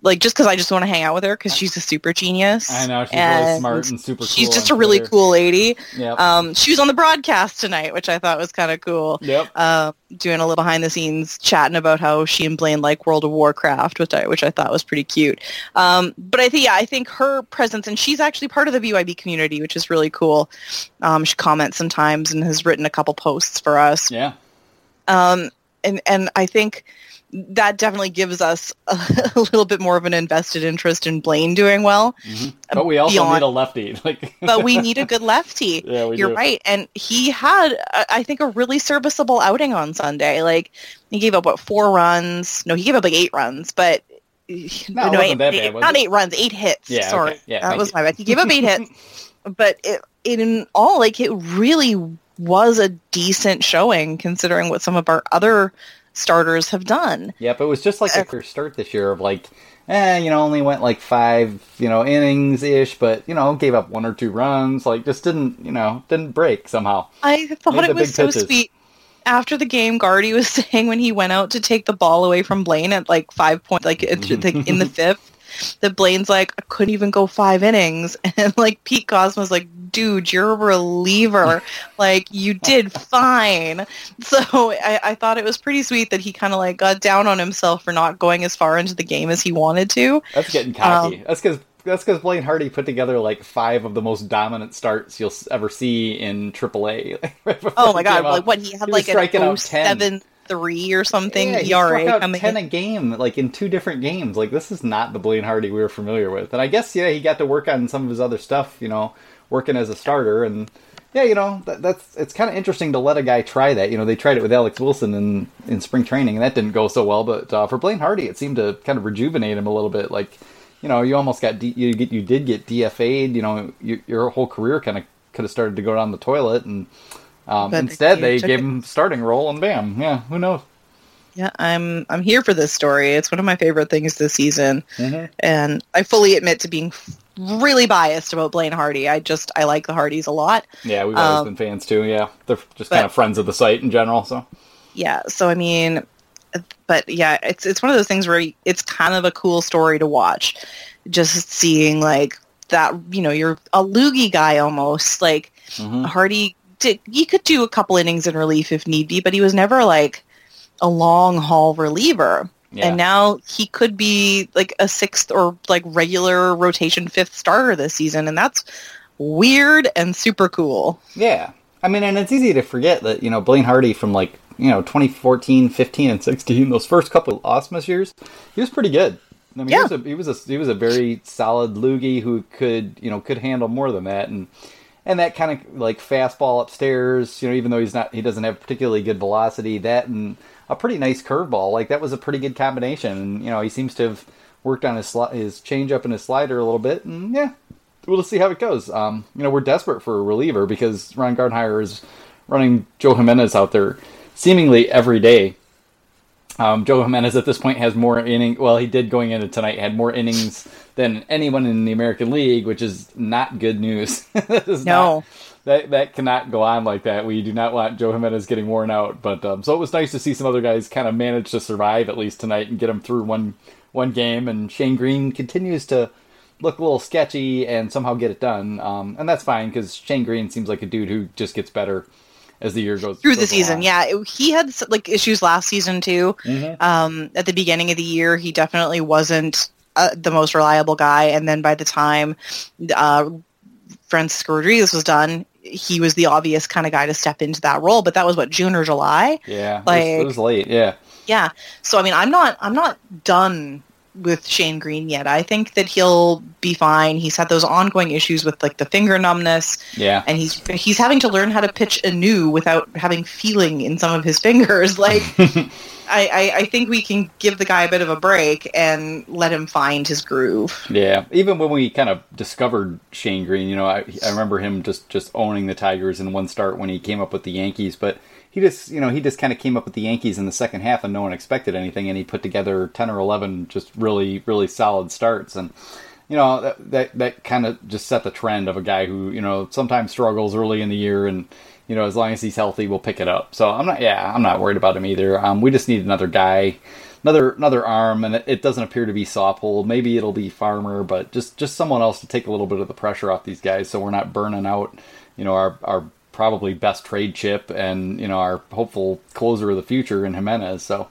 like just because I just want to hang out with her because she's a super genius. I know she's really smart and super. She's cool just a really Twitter. cool lady. Yep. Um, she was on the broadcast tonight, which I thought was kind of cool. yep. Uh, doing a little behind the scenes chatting about how she and Blaine like World of Warcraft, which I which I thought was pretty cute. Um, but I think yeah, I think her presence and she's actually part of the BYB community, which is really cool. Um, she comments sometimes and has written a couple posts for us. Yeah. Um, and and I think that definitely gives us a, a little bit more of an invested interest in Blaine doing well. Mm-hmm. But we also beyond- need a lefty. Like, But we need a good lefty. Yeah, You're do. right, and he had, I think, a really serviceable outing on Sunday. Like he gave up what four runs? No, he gave up like eight runs, but No, wasn't eight, that eight- not it? eight runs, eight hits. Yeah, sorry, okay. Yeah, that was you. my bad. He gave up eight hits, but it, in all, like it really was a decent showing considering what some of our other starters have done. Yep, it was just like a first start this year of like, eh, you know, only went like five, you know, innings ish, but you know, gave up one or two runs, like just didn't, you know, didn't break somehow. I thought Made it was so pitches. sweet. After the game, Guardy was saying when he went out to take the ball away from Blaine at like five point, like like, in the fifth, that Blaine's like, I couldn't even go five innings, and like Pete Kozma's like, dude, you're a reliever, like you did fine. So I, I thought it was pretty sweet that he kind of like got down on himself for not going as far into the game as he wanted to. That's getting cocky. Um, That's because that's because Blaine Hardy put together like five of the most dominant starts you'll ever see in AAA. oh my god! Like what he had he like an 07 three or something yeah, ERA out ten in. a game, like in two different games. Like this is not the Blaine Hardy we were familiar with. And I guess yeah, he got to work on some of his other stuff. You know, working as a starter and yeah, you know that, that's it's kind of interesting to let a guy try that. You know, they tried it with Alex Wilson in in spring training, and that didn't go so well. But uh, for Blaine Hardy, it seemed to kind of rejuvenate him a little bit. Like, you know, you almost got D- you get you did get DFA'd. You know, you, your whole career kind of could have started to go down the toilet, and um, instead they gave him starting role, and bam, yeah, who knows. Yeah, I'm I'm here for this story. It's one of my favorite things this season, mm-hmm. and I fully admit to being really biased about Blaine Hardy. I just I like the Hardys a lot. Yeah, we've always um, been fans too. Yeah, they're just but, kind of friends of the site in general. So yeah, so I mean, but yeah, it's it's one of those things where it's kind of a cool story to watch. Just seeing like that, you know, you're a loogie guy almost like mm-hmm. Hardy. Did, he could do a couple innings in relief if need be, but he was never like a long haul reliever. Yeah. And now he could be like a sixth or like regular rotation fifth starter this season, and that's weird and super cool. Yeah. I mean, and it's easy to forget that, you know, Blaine Hardy from like, you know, 2014, 15, and 16, those first couple of Ausmus years, he was pretty good. I mean, yeah. he, was a, he was a he was a very solid loogie who could you know could handle more than that, and and that kind of like fastball upstairs. You know, even though he's not he doesn't have particularly good velocity, that and a pretty nice curveball. Like that was a pretty good combination. And you know, he seems to have worked on his sli- his changeup and his slider a little bit. And yeah, we'll see how it goes. Um, you know, we're desperate for a reliever because Ron Gardenhire is running Joe Jimenez out there seemingly every day. Um, Joe Jimenez at this point has more inning. Well, he did going into tonight had more innings than anyone in the American League, which is not good news. no, not, that that cannot go on like that. We do not want Joe Jimenez getting worn out. But um, so it was nice to see some other guys kind of manage to survive at least tonight and get them through one one game. And Shane Greene continues to look a little sketchy and somehow get it done. Um, and that's fine because Shane Greene seems like a dude who just gets better as the year goes through goes the season. Along. Yeah, he had like issues last season too. Mm-hmm. Um, at the beginning of the year, he definitely wasn't uh, the most reliable guy, and then by the time uh, Francisco Rodriguez was done, he was the obvious kind of guy to step into that role. But that was what June or July. Yeah, like it was, it was late. Yeah, yeah. So I mean, I'm not I'm not done with Shane Greene yet. I think that he'll be fine. He's had those ongoing issues with like the finger numbness. Yeah. And he's he's having to learn how to pitch anew without having feeling in some of his fingers. Like I, I, I, think we can give the guy a bit of a break and let him find his groove. Yeah. Even when we kind of discovered Shane Greene, you know, I, I remember him just, just owning the Tigers in one start when he came up with the Yankees, but he just you know he just kind of came up with the Yankees in the second half and no one expected anything and he put together 10 or 11 just really really solid starts and you know that that, that kind of just set the trend of a guy who you know sometimes struggles early in the year and you know as long as he's healthy we'll pick it up so I'm not yeah I'm not worried about him either um, we just need another guy another another arm and it, it doesn't appear to be Saupold maybe it'll be Farmer but just just someone else to take a little bit of the pressure off these guys so we're not burning out you know our our probably best trade chip and you know our hopeful closer of the future in Jimenez. So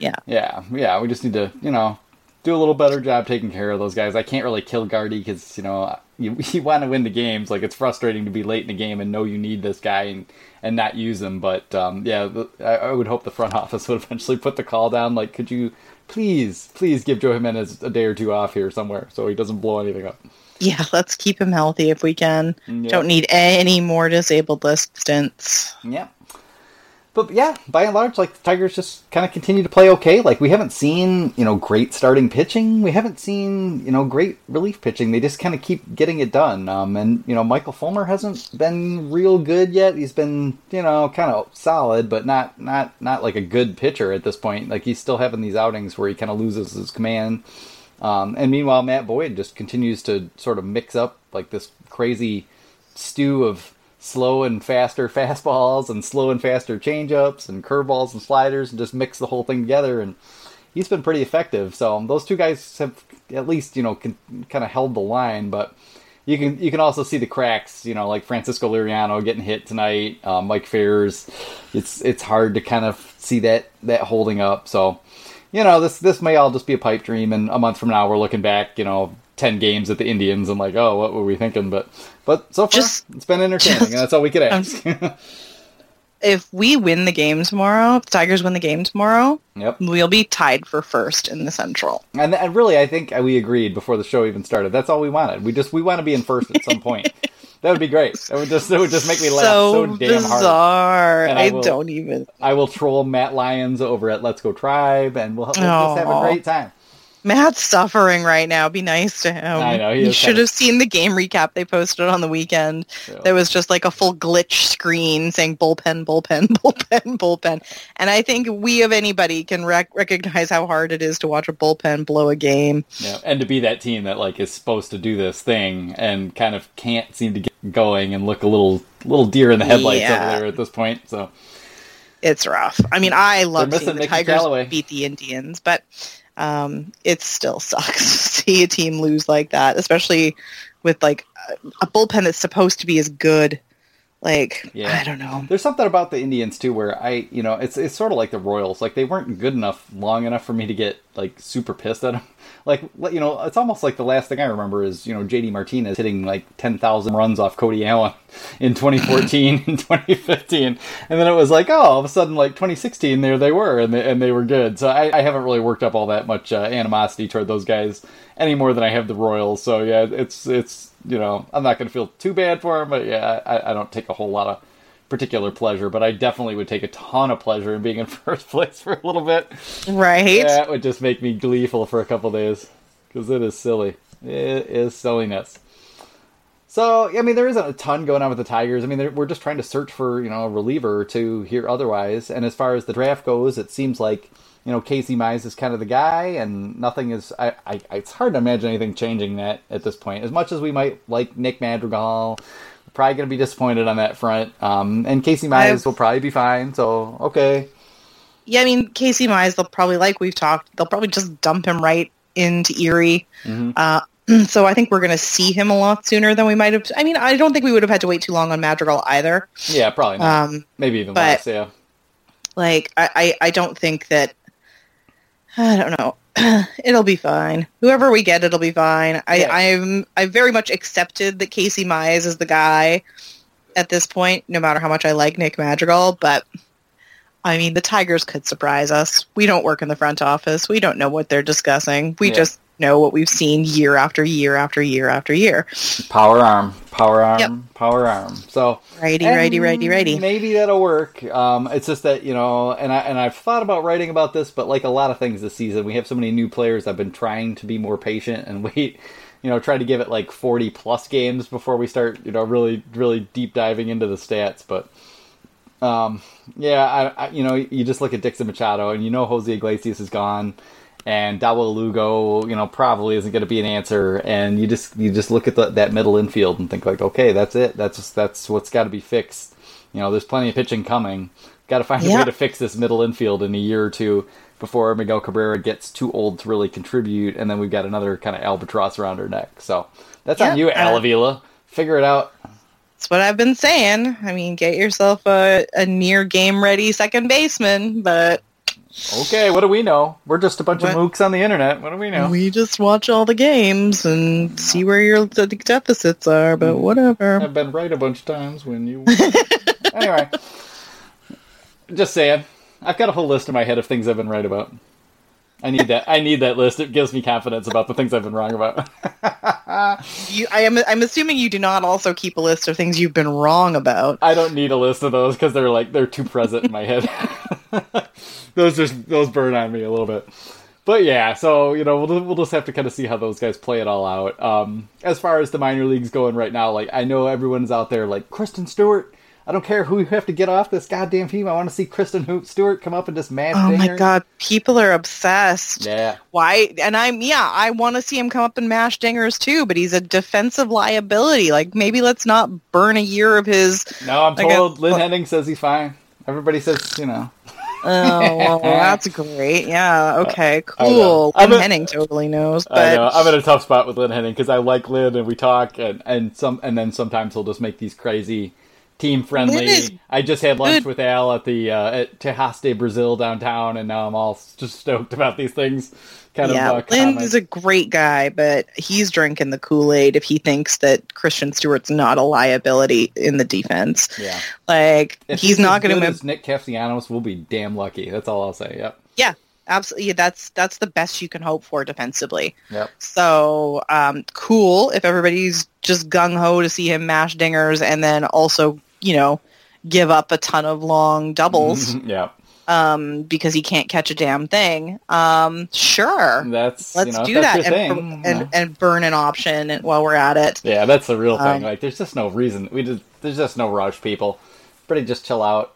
yeah, yeah, yeah. We just need to you know do a little better job taking care of those guys. I can't really kill Guardy because you know you, you want to win the games. Like it's frustrating to be late in the game and know you need this guy and and not use him. But um, yeah, I, I would hope the front office would eventually put the call down. Like, could you please, please give Joe Jimenez a day or two off here somewhere so he doesn't blow anything up. Yeah, let's keep him healthy if we can. Yep. Don't need any more disabled list stints. Yeah. But yeah, by and large, like the Tigers just kind of continue to play okay. Like we haven't seen, you know, great starting pitching. We haven't seen, you know, great relief pitching. They just kind of keep getting it done. Um, and you know, Michael Fulmer hasn't been real good yet. He's been, you know, kind of solid, but not not not like a good pitcher at this point. Like he's still having these outings where he kind of loses his command. Um, and meanwhile, Matt Boyd just continues to sort of mix up like this crazy stew of slow and faster fastballs and slow and faster changeups and curveballs and sliders and just mix the whole thing together. And he's been pretty effective. So um, those two guys have at least you know kind of held the line, but you can you can also see the cracks. You know, like Francisco Liriano getting hit tonight, uh, Mike Fiers. It's it's hard to kind of see that that holding up. So you know, this this may all just be a pipe dream, and a month from now we're looking back, you know, ten games at the Indians and like, oh, what were we thinking? But but so far Just- it's been entertaining, just- and that's all we could ask. If we win the game tomorrow, if the Tigers win the game tomorrow, yep. we'll be tied for first in the Central. And, and really, I think we agreed before the show even started. That's all we wanted. We just we want to be in first at some point. that would be great. That would just that would just make me laugh so, so damn hard. bizarre. And I I, will- don't even. I will troll Matt Lyons over at Let's Go Tribe, and we'll, we'll just have a great time. Matt's suffering right now. Be nice to him. I know, you should have seen the game recap they posted on the weekend. Yeah. There was just like a full glitch screen saying bullpen, bullpen, bullpen, bullpen. And I think we of anybody can rec- recognize how hard it is to watch a bullpen blow a game. Yeah, and to be that team that like is supposed to do this thing and kind of can't seem to get going and look a little little deer in the headlights Yeah. over there at this point. So It's rough. I mean, I love seeing the Mickey Tigers Callaway. beat the Indians, but um, it still sucks to see a team lose like that, especially with like a, bullpen that's supposed to be as good. Like, Yeah. I don't know. there's something about the Indians too where I you know it's it's sort of like the Royals like they weren't good enough long enough for me to get like super pissed at them. Like you know it's almost like the last thing I remember is you know JD Martinez hitting like 10,000 runs off Cody Allen in 2014 and 2015 and then it was like oh all of a sudden like 2016 there they were and they, and they were good. So I, I haven't really worked up all that much uh, animosity toward those guys any more than I have the Royals. So yeah, it's it's you know I'm not going to feel too bad for them, but yeah, I, I don't take a whole lot of particular pleasure, but I definitely would take a ton of pleasure in being in first place for a little bit. Right? That would just make me gleeful for a couple days because it is silly. It is silliness. So I mean, there isn't a ton going on with the Tigers. I mean, we're just trying to search for you know a reliever to hear otherwise. And as far as the draft goes, it seems like you know Casey Mize is kind of the guy, and nothing is. I, I it's hard to imagine anything changing that at this point. As much as we might like Nick Madrigal, probably going to be disappointed on that front. Um, and Casey Mize I've- will probably be fine. So okay, Yeah, I mean, Casey Mize, they'll probably, like we've talked, they'll probably just dump him right into Erie. Mhm. Uh, so I think we're going to see him a lot sooner than we might have. I mean, I don't think we would have had to wait too long on Madrigal either. yeah, probably not. Um, Maybe even but- less. Yeah. like, I, I, I don't think that, I don't know. it'll be fine. Whoever we get, it'll be fine. I, Yeah. I'm, I very much accepted that Casey Mize is the guy at this point, no matter how much I like Nick Madrigal, but I mean, the Tigers could surprise us. We don't work in the front office. We don't know what they're discussing. We Yeah. just know what we've seen year after year after year after year. Power arm, power arm, Yep. power arm. So Righty, righty, righty, righty. Maybe that'll work. Um, it's just that you know, and I and I've thought about writing about this, but like a lot of things this season, we have so many new players. I've been trying to be more patient and wait. You know, try to give it like forty plus games before we start. You know, really, really deep diving into the stats. But um, yeah, I, I you know, you just look at Dixon Machado, and you know Jose Iglesias is gone. And Dawel Lugo, you know, probably isn't going to be an answer. And you just you just look at the, that middle infield and think like, okay, that's it. That's that's what's got to be fixed. You know, there's plenty of pitching coming. Got to find a way to fix this middle infield in a year or two before Miguel Cabrera gets too old to really contribute, and then we've got another kind of albatross around our neck. So that's on Yeah, you, uh, Al Avila. Figure it out. That's what I've been saying. I mean, get yourself a, a near game ready second baseman, but Okay, what do we know? We're just a bunch What? of mooks on the internet. What do we know? we just watch all the games and see where your deficits are, but hmm. whatever. I've been right a bunch of times when you. anyway, just saying. I've got a whole list in my head of things I've been right about. I need that. I need that list. It gives me confidence about the things I've been wrong about. You, I am, I'm assuming you do not also keep a list of things you've been wrong about. I don't need a list of those because they're like they're too present in my head. those just those burn on me a little bit. But yeah, so you know we'll we'll just have to kind of see how those guys play it all out. Um, as far as the minor leagues going right now, like I know everyone's out there like Christin Stewart. I don't care who you have to get off this goddamn team. I want to see Christin Stewart come up and just mash Oh my god, people are obsessed. Yeah, Why? And I'm yeah, I want to see him come up and mash dingers too, but he's a defensive liability. Like maybe let's not burn a year of his. no, I'm guess- told Lynn Henning says he's fine. Everybody says you know. Oh, well, that's great. Yeah. Okay. Cool. Lynn a- Henning totally knows, I but know I'm in a tough spot with Lynn Henning because I like Lynn and we talk and, and some and then sometimes he'll just make these crazy team friendly. I just had lunch good. with Al at the uh, at Texas de Brazil downtown, and now I'm all just stoked about these things. Kind yeah, of uh, Lynn is a great guy, but he's drinking the Kool Aid if he thinks that Christin Stewart's not a liability in the defense. yeah. Like If he's not going to. to. Nick Castellanos, we'll be damn lucky. That's all I'll say. Yep. Yeah, absolutely. That's that's the best you can hope for defensively. Yep. So um, cool if everybody's just gung ho to see him mash dingers and then also you know give up a ton of long doubles yeah. um, because he can't catch a damn thing. Um, sure, That's let's you know, do that's that and, thing, and, you know. and burn an option while we're at it. Yeah, that's the real thing. Um, like, there's just no reason. We just there's just no rush, people. Pretty just chill out.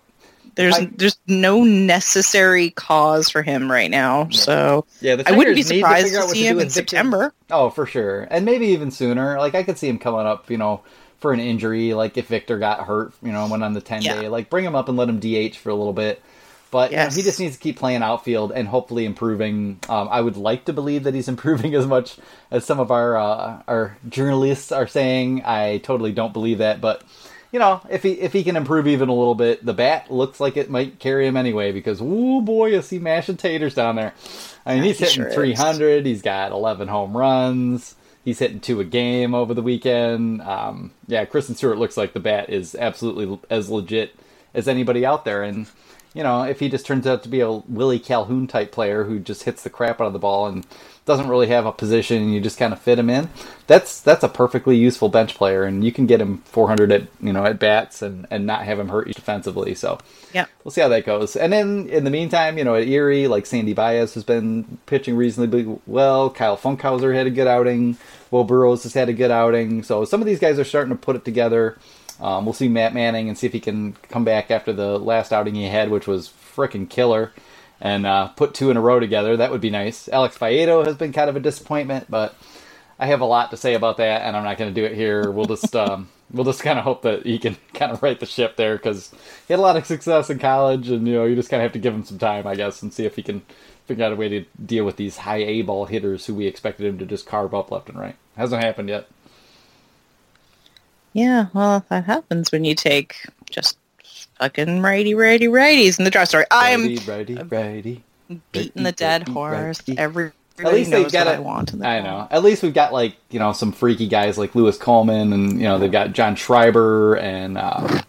There's I- there's no necessary cause for him right now. So Yeah, the I wouldn't be surprised figure out to see do him in September. Oh, for sure, and maybe even sooner. Like I could see him coming up, you know, for an injury. Like if Victor got hurt, you know, went on the ten Yeah. day, like bring him up and let him DH for a little bit. But you know, Yes. he just needs to keep playing outfield and hopefully improving. Um, I would like to believe that he's improving as much as some of our uh, our journalists are saying. I totally don't believe that, but you know, if he if he can improve even a little bit, the bat looks like it might carry him anyway. Because oh boy, is he mashing taters down there? I mean, he's he hitting sure is. 300. He's got 11 home runs. He's hitting two a game over the weekend. Um, yeah, Christin Stewart looks like the bat is absolutely as legit as anybody out there. And you know, if he just turns out to be a Willie Calhoun type player who just hits the crap out of the ball and doesn't really have a position, and you just kind of fit him in, that's that's a perfectly useful bench player, and you can get him 400 at you know at bats and and not have him hurt you defensively. So Yeah. we'll see how that goes. And then in the meantime, you know, at Erie, like Sandy Baez has been pitching reasonably well. Kyle Funkhouser had a good outing. Will Burrows has had a good outing. So some of these guys are starting to put it together. Um, we'll see Matt Manning and see if he can come back after the last outing he had, which was frickin' killer, and uh, put two in a row together. That would be nice. Alex Faedo has been kind of a disappointment, but I have a lot to say about that, and I'm not going to do it here. We'll just um, we'll just kind of hope that he can kind of right the ship there because he had a lot of success in college, and you know you just kind of have to give him some time, I guess, and see if he can figure out a way to deal with these high A ball hitters who we expected him to just carve up left and right. Hasn't happened yet. Yeah, well, that happens when you take just fucking righty, righty, righties in the draft. story. I'm righty, righty, righty. beating the dead horse. Everybody At least they've got a- I want. In the I know. At least we've got like you know some freaky guys like Louis Coleman, and you know they've got John Schreiber and uh,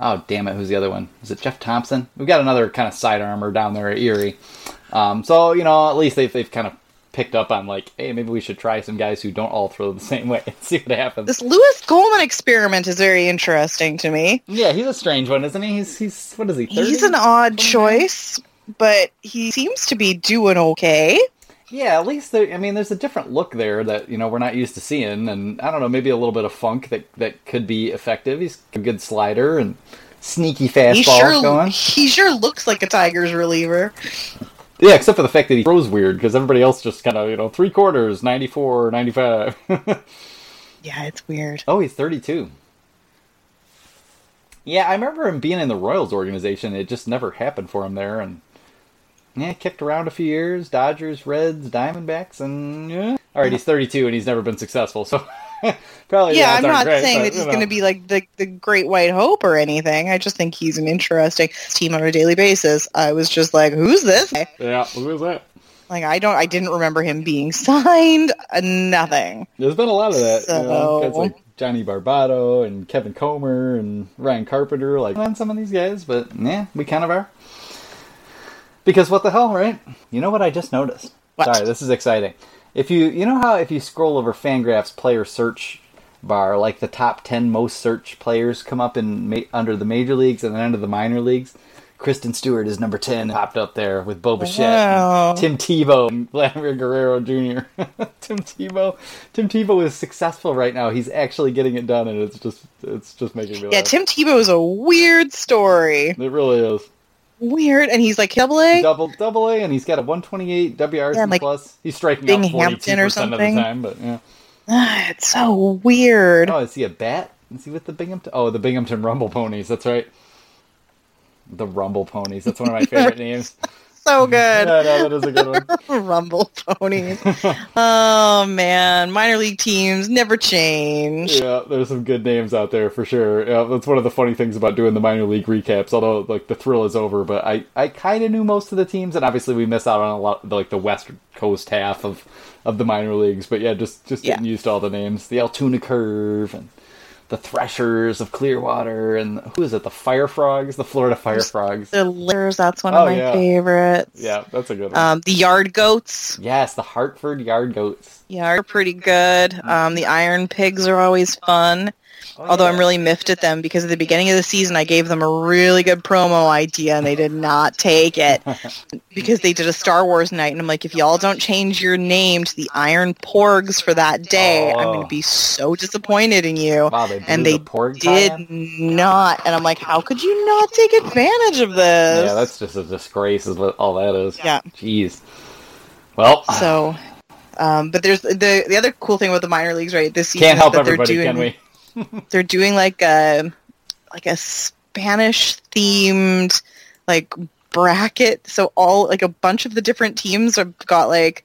oh damn it, who's the other one? Is it Jeff Thompson? We've got another kind of side armor down there at Erie. Um, so you know at least they've they've kind of picked up on like, hey, maybe we should try some guys who don't all throw the same way and see what happens. This Louis Coleman experiment is very interesting to me. yeah, he's a strange one, isn't he? He's he's what is he? 30? He's an odd 29? choice, but he seems to be doing okay. Yeah, at least there. I mean, there's a different look there that you know we're not used to seeing, and I don't know, maybe a little bit of funk that that could be effective. He's a good slider and sneaky fastball He sure going. he sure looks like a Tigers reliever. Yeah, except for the fact that he throws weird because everybody else just kind of you know three quarters, 94, 95. Yeah, it's weird. oh, he's 32. Yeah, I remember him being in the Royals organization. It just never happened for him there, and yeah, kicked around a few years. Dodgers, Reds, Diamondbacks, and yeah. All right, he's 32 and he's never been successful, so probably yeah, I'm aren't great, saying but, that he's you know. going to be like the, the great white hope or anything. I just think he's an interesting team on a daily basis. I was just like, who's this? Yeah, who is that? Like, I don't, I didn't remember him being signed. Nothing. There's been a lot of that. you know, So- like Johnny Barbato and Kevin Comer and Ryan Carpenter, like on some of these guys, but yeah, we kind of are. Because what the hell, right? You know what I just noticed? What? Sorry, this is exciting. If you you know how if you scroll over Fangraphs player search bar, like the top ten most searched players come up in ma- under the major leagues and then under the minor leagues. Christin Stewart is number ten, popped up there with Bo Bichette, Wow. Tim Tebow, and Vladimir Guerrero Jr. Tim Tebow, Tim Tebow is successful right now. He's actually getting it done, and it's just it's just making me Yeah, laugh. Tim Tebow is a weird story. It really is Weird, and he's like double A. double double A, and he's got a 128 WRC Yeah, like plus. He's striking out 42 or percent of the something. time, but yeah. Ah, it's so weird. Oh, is he a bat? Is he with the Binghamton? Oh, the Binghamton Rumble Ponies. That's right. The Rumble Ponies. That's one of my favorite names. So mm, good. Yeah, no, that is a good one. Rumble ponies. oh man, minor league teams never change. Yeah, there's some good names out there for sure. Yeah, that's one of the funny things about doing the minor league recaps. Although like the thrill is over, but I I kind of knew most of the teams, and obviously we miss out on a lot like the West Coast half of of the minor leagues. But yeah, just just getting Yeah. used to all the names, the Altoona Curve and the Threshers of Clearwater, and who is it? The Fire Frogs, the Florida Fire Frogs. The Litters, that's one Oh, of my yeah. favorites. Yeah, that's a good one. Um, the Yard Goats. yes, the Hartford Yard Goats. Yeah, are pretty good. Um, the Iron Pigs are always fun. Although I'm really miffed at them because at the beginning of the season I gave them a really good promo idea and they did not take it because they did a Star Wars night and I'm like, if y'all don't change your name to the Iron Porgs for that day, I'm going Oh. to be so disappointed in you. Wow, they and they Porg did tie-in? not. And I'm like, how could you not take advantage of this? Yeah, that's just a disgrace, is what all that is. Yeah. Jeez. Well, so. Um, but there's the the other cool thing about the minor leagues, right? This season can't is help that they're everybody, doing can we? They're doing like a like a Spanish themed like bracket. So all like a bunch of the different teams have got like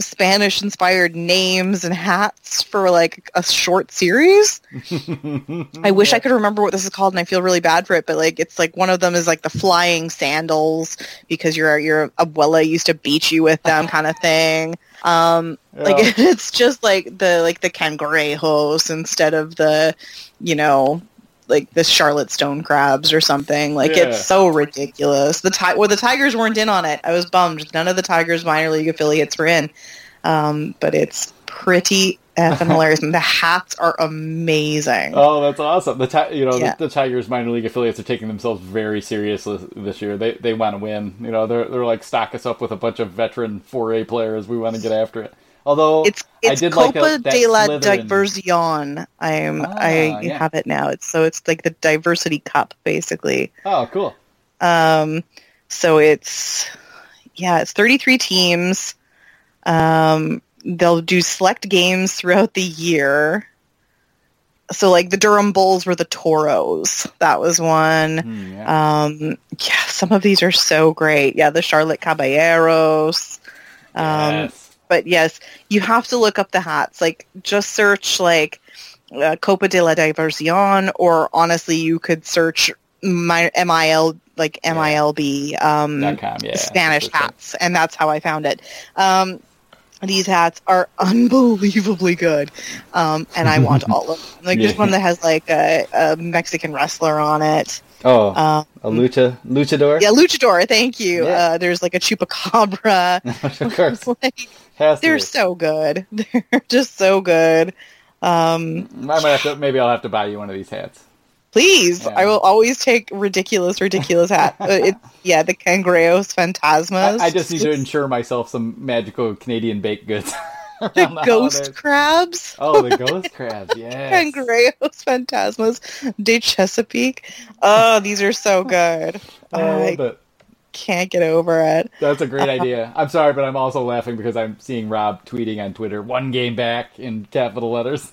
Spanish inspired names and hats for like a short series. I wish I could remember what this is called and I feel really bad for it, but like it's like one of them is like the flying sandals because your your abuela used to beat you with them kind of thing. Um like it's just like the like the cangrejos instead of the you know like the Charlotte Stone crabs or something. Like Yeah. it's so ridiculous. The ti- well, the Tigers weren't in on it. I was bummed. None of the Tigers minor league affiliates were in. Um, but it's pretty effing hilarious. And the hats are amazing. Oh, that's awesome! The ti- you know Yeah. the, the Tigers minor league affiliates are taking themselves very seriously this year. They they want to win. You know they're they're like stock us up with a bunch of veteran 4A players. We want to get after it. Although It's I it's did like Copa a, that de la Slytherin- Diversion. I'm Ah, I yeah. have it now. It's so it's like the diversity cup basically. Oh, cool. Um, so it's yeah, it's 33 teams. Um, they'll do select games throughout the year. So like the Durham Bulls were the Toros. That was one. Hmm, yeah. Um, yeah, some of these are so great. Yeah, the Charlotte Caballeros. Um, yes. but yes, you have to look up the hats. Like, just search like uh, Copa de la Diversion, or honestly, you could search my MIL like Yeah. MILB um, com, yeah, Spanish hats, and that's how I found it. Um, these hats are unbelievably good, um, and I want all of them. Like, Yeah. there's one that has like a, a Mexican wrestler on it. Oh, Um, a lucha luchador. yeah, luchador. Thank you. Yeah. Uh, there's like a chupacabra. of course. like, they're be. so good. They're just so good. Um, I might have to. Maybe I'll have to buy you one of these hats. Please, Yeah. I will always take ridiculous, ridiculous hat. Uh, it, yeah, the Cangrejos Fantasmas. I, I just need to ensure myself some magical Canadian baked goods. the ghost crabs. Oh, the ghost crabs. yeah. Cangrejos Fantasmas de Chesapeake. Oh, these are so good. I I love it. can't get over it. That's a great idea. I'm sorry, but I'm also laughing because I'm seeing Rob tweeting on Twitter, one game back in capital letters.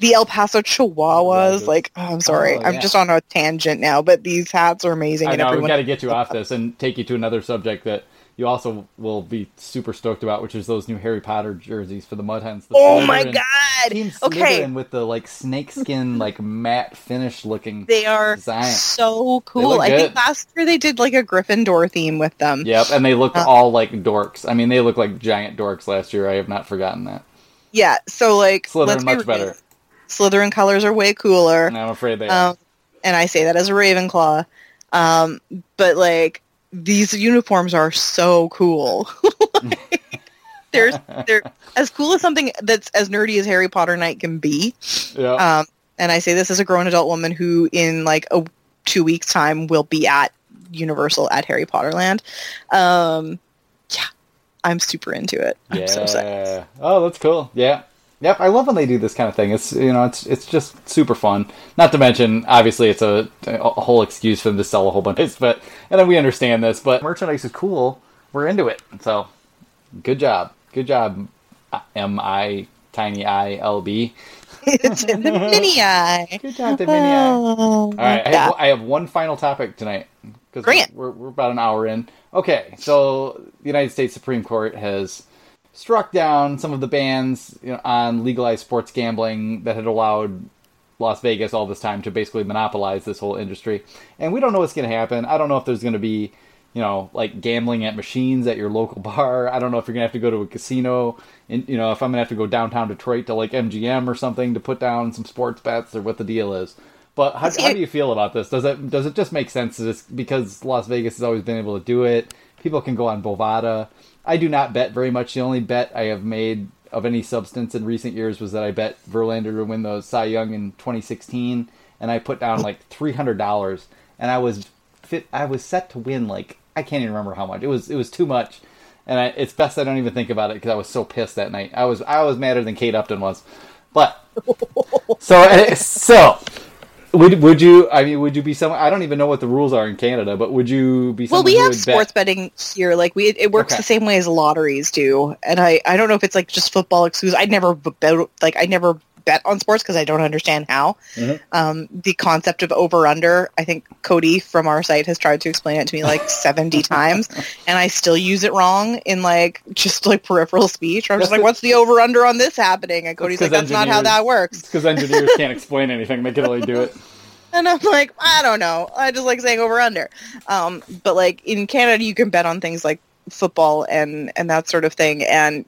The El Paso Chihuahuas. Like, oh, I'm sorry, Oh, I'm just on a tangent now, but these hats are amazing, I and know, we've everyone got to get you off this and take you to another subject that you also will be super stoked about, which is those new Harry Potter jerseys for the Mud Hens. The Oh my god! Team Okay, Slytherin with the like snakeskin, like matte finish looking. they are design. so cool. I think last year they did like a Gryffindor theme with them. Yep, and they look Uh, all like dorks. I mean, they look like giant dorks last year. I have not forgotten that. Yeah, so like Slytherin let's be much better. Slytherin colors are way cooler. And I'm afraid they are. Um, and I say that as a Ravenclaw. Um, but like these uniforms are so cool. they're they're as cool as something that's as nerdy as Harry Potter Night can be. yeah. Um, and I say this as a grown adult woman who, in like a two weeks time, will be at Universal at Harry Potter Land. Um, yeah, I'm super into it. I'm yeah. so. Oh, that's cool. Yeah. Yep, I love when they do this kind of thing. It's you know, it's it's just super fun. Not to mention, obviously, it's a, a whole excuse for them to sell a whole bunch of but and then we understand this, but merchandise is cool. We're into it. So, good job, good job, uh, M I Tiny I L B. it's in the mini eye. Good job, the mini I. Oh, All right, I have, I have one final topic tonight. because we're, we're about an hour in. Okay, so the United States Supreme Court has struck down some of the bans you know, on legalized sports gambling that had allowed Las Vegas all this time to basically monopolize this whole industry. And we don't know what's going to happen. I don't know if there's going to be, you know, like gambling at machines at your local bar. I don't know if you're going to have to go to a casino. And, you know, if I'm going to have to go downtown Detroit to like MGM or something to put down some sports bets or what the deal is. But how, how do you feel about this? Does it does it just make sense? Is this because Las Vegas has always been able to do it? People can go on Bovada. I do not bet very much. The only bet I have made of any substance in recent years was that I bet Verlander to win the Cy Young in 2016, and I put down like three hundred dollars, and I was fit. I was set to win like I can't even remember how much. It was it was too much, and I, it's best I don't even think about it because I was so pissed that night. I was I was madder than Kate Upton was, but so eh, so. Would would you? I mean, would you be someone? I don't even know what the rules are in Canada, but would you be? Well, we have sports bet? betting here. Like we, it works Okay. the same way as lotteries do. And I, I don't know if it's like just football exclusive. I never bet, like I never bet on sports because I don't understand how. Mhm. Um, the concept of over under. I think Cody from our site has tried to explain it to me like seventy times, and I still use it wrong in like just like peripheral speech. I'm just like, what's the over under on this happening? And Cody's like, that's not how that works. because engineers can't explain anything; they can only do it. And I'm like, I don't know. I just like saying over under. Um, but like in Canada, you can bet on things like football and and that sort of thing. And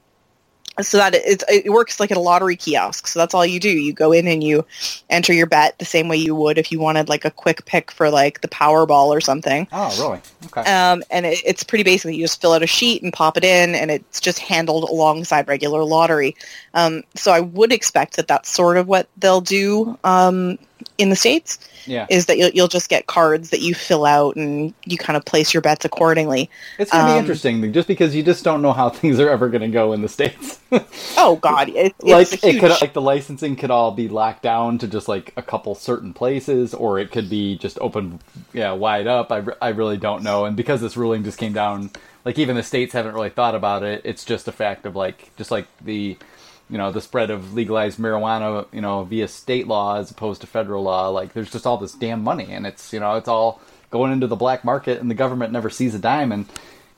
so that it, it works like at a lottery kiosk. So that's all you do. You go in and you enter your bet the same way you would if you wanted like a quick pick for like the Powerball or something. Oh, really? Okay. Um, and it, it's pretty basic. You just fill out a sheet and pop it in, and it's just handled alongside regular lottery. Um, so I would expect that that's sort of what they'll do um, in the states. Yeah, Is that you'll, you'll just get cards that you fill out, and you kind of place your bets accordingly. it's gonna be um, interesting, just because you just don't know how things are ever gonna go in the states. Oh God, it, it's like a it could, like the licensing could all be locked down to just like a couple certain places, or it could be just open, yeah, wide up. I, I really don't know, and because this ruling just came down, like even the states haven't really thought about it. It's just a fact of like, just like the, you know, the spread of legalized marijuana, you know, via state law as opposed to federal law. Like, there's just all this damn money, and it's you know, it's all going into the black market, and the government never sees a dime, and.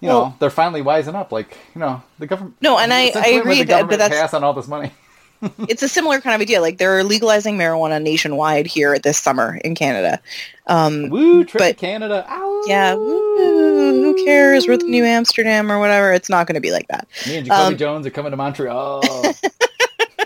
You know, they're finally wising up. Like, you know, the government. No, and I- I agree the that- but that's- pass on all this money. it's a similar kind of idea. Like they're legalizing marijuana nationwide here this summer in Canada. Um, Woo, trip But- to Canada. Ow. yeah, woo, cares? We're the New Amsterdam or whatever. It's not going to be like that. Me and Jacoby um, Jones are coming to Montreal.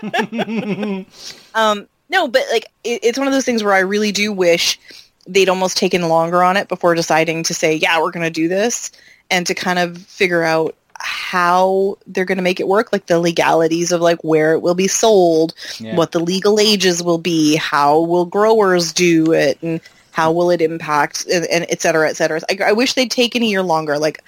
Um, no, but like it, it's one of those things where I really do wish they'd almost taken longer on it before deciding to say, yeah, we're going to do this, and to kind of figure out how they're going to make it work, like the legalities of like where it will be sold, Yeah. what the legal ages will be, how will growers do it, and how will it impact, and, and et cetera, et cetera. I, I wish they'd taken a year longer. Like,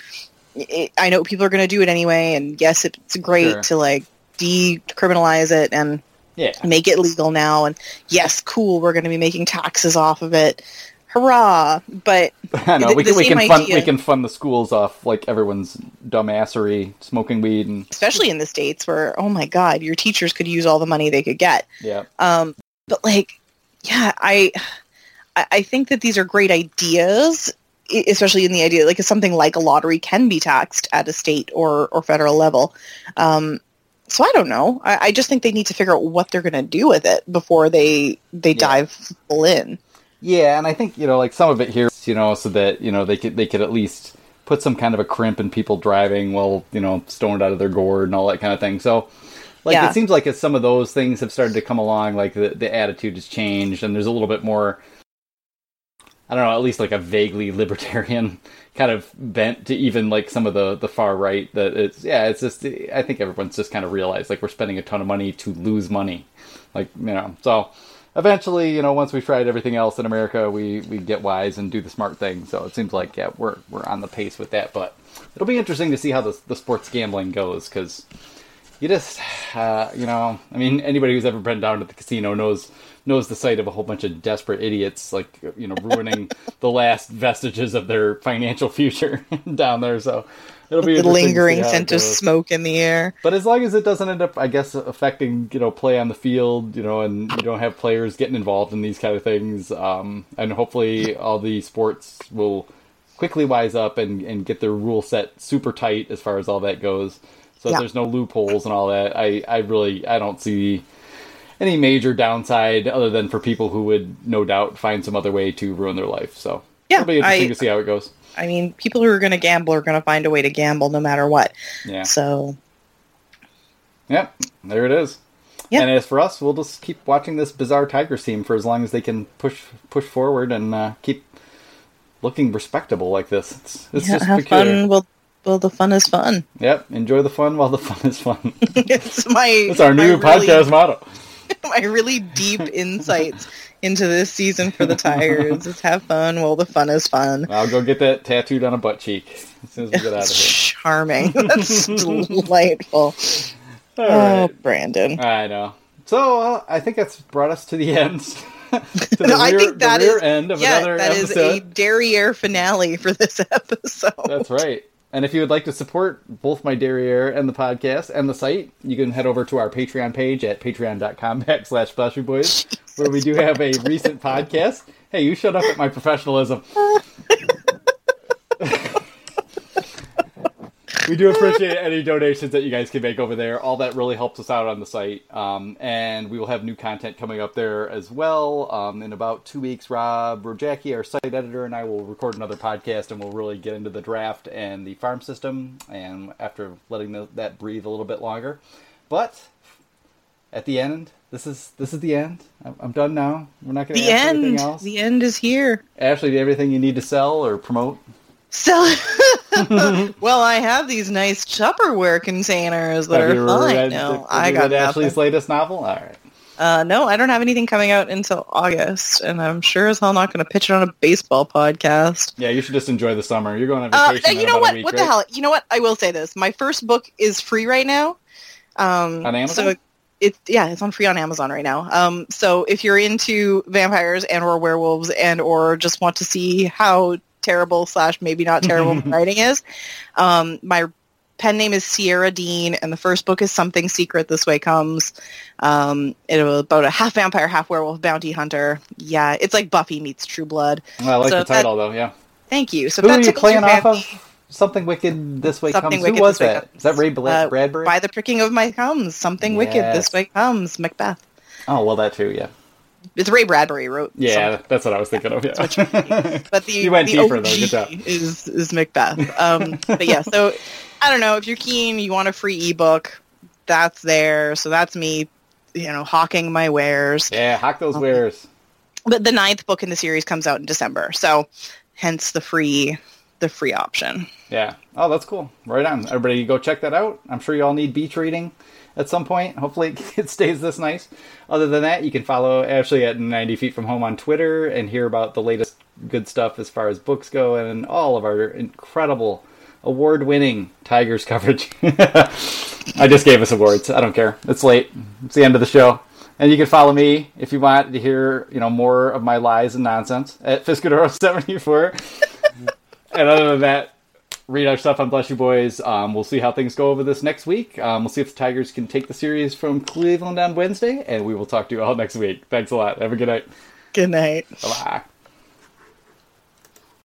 it, I know people are going to do it anyway, and yes, it's great Sure. to like decriminalize it and yeah. make it legal now and yes cool we're going to be making taxes off of it hurrah but I know. The- we can we can fund we can fund the schools off like everyone's dumbassery, smoking weed and especially in the states where oh my god your teachers could use all the money they could get yeah. um but like yeah i i I think that these are great ideas especially in the idea like if something like a lottery can be taxed at a state or or federal level um so I don't know. I, I just think they need to figure out what they're going to do with it before they they Yeah. dive full in. Yeah, and I think you know, like some of it here, you know, so that you know they could they could at least put some kind of a crimp in people driving while you know stoned out of their gourd and all that kind of thing. So, like, Yeah. it seems like as some of those things have started to come along, like the the attitude has changed, and there's a little bit more. I don't know, at least like a vaguely libertarian kind of bent to even like some of the the far right. That it's yeah, it's just I think everyone's just kind of realized like we're spending a ton of money to lose money, like you know so eventually, you know, once we've tried everything else in America, we, we get wise and do the smart thing. So it seems like yeah, we're we're on the pace with that. But it'll be interesting to see how the the sports gambling goes because you just uh, you know, I mean, anybody who's ever been down to the casino knows knows the sight of a whole bunch of desperate idiots like you know ruining the last vestiges of their financial future down there. So. It'll be the interesting to see lingering scent of smoke in the air. But as long as it doesn't end up, I guess, affecting you know play on the field, you know, and you don't have players getting involved in these kind of things, um, and hopefully all the sports will quickly wise up and, and get their rule set super tight as far as all that goes. So Yeah. there's no loopholes and all that. I, I really I don't see any major downside other than for people who would no doubt find some other way to ruin their life. So Yeah, it'll be interesting I- to see how it goes. I mean, people who are going to gamble are going to find a way to gamble no matter what. Yeah. So Yep. There it is. Yeah. And as for us, we'll just keep watching this bizarre Tigers team for as long as they can push push forward and uh, keep looking respectable like this. It's, it's yeah, just have peculiar. fun. Well, well, the fun is fun. Yep. Enjoy the fun while the fun is fun. it's my. It's our new really- podcast motto. My really deep insights into this season for the Tigers. It's have fun while the fun is fun. I'll go get that tattooed on a butt cheek as soon as we get out of here. charming. That's delightful. All Oh, right. Brandon. I know. So uh, I think that's brought us to the end. to the I rear, think that is- end of yeah, another that is episode. a derriere finale for this episode. That's right. And if you would like to support both my derriere and the podcast and the site, you can head over to our Patreon page at patreon.com backslash Splashy Boys, where we do have a recent podcast. Hey, you shut up at my professionalism. we do appreciate any donations that you guys can make over there. All that really helps us out on the site. Um, and we will have new content coming up there as well. Um, in about two weeks, Rob Rogacki, our site editor, and I will record another podcast and we'll really get into the draft and the farm system. And after letting the, that breathe a little bit longer. But at the end, this is this is the end. I'm, I'm done now. We're not going to the anything end. else. The end is here. Ashley, do you have anything you need to sell or promote? So, well, I have these nice Tupperware containers that Have are fine. read- No, have I got Ashley's latest novel. All right. Uh, no, I don't have anything coming out until August, and I'm sure as hell not going to pitch it on a baseball podcast. Yeah, you should just enjoy the summer. You're going on Uh, vacation. you know what? Week, what right? the hell? You know what? I will say this: my first book is free right now. Um, On Amazon? So it's yeah, it's on free on Amazon right now. Um, so if you're into vampires and or werewolves and or just want to see how terrible slash maybe not terrible writing is, um, my pen name is Sierra Dean, and the first book is Something Secret This Way Comes. Um, it was about a half vampire, half werewolf bounty hunter. Yeah, it's like Buffy meets True Blood. Well, I like So the title though. Yeah. Thank you. So Who that are you playing off of? Something Wicked This Way Something Comes. Wicked Who was that? Comes. Is that Ray Bla- Uh, Bradbury? By the pricking of my thumbs, something wicked this way comes. Macbeth. oh, well, that too. Yeah. It's Ray Bradbury wrote. Yeah, something. that's what I was thinking of. Yeah. but the You went the deeper, OG though. Good job. is is Macbeth. Um, but yeah, so I don't know if you're keen, you want a free ebook, that's there. So that's me, you know, hawking my wares. yeah, hawk those Okay. wares. But the ninth book in the series comes out in December, so hence the free the free option. Yeah. Oh, that's cool. Right on. Everybody go check that out. I'm sure you all need beach reading at some point. Hopefully it stays this nice. Other than that, you can follow Ashley at 90 Feet From Home on Twitter and hear about the latest good stuff as far as books go and all of our incredible award-winning Tigers coverage. I just gave us awards. I don't care. It's late. It's the end of the show. And you can follow me if you want to hear, you know, more of my lies and nonsense at Fiscadoro74. and other than that, read our stuff on Bless You Boys. Um, we'll see how things go over this next week. Um, we'll see if the Tigers can take the series from Cleveland on Wednesday, and we will talk to you all next week. Thanks a lot. Have a good night. Good night. Bye bye.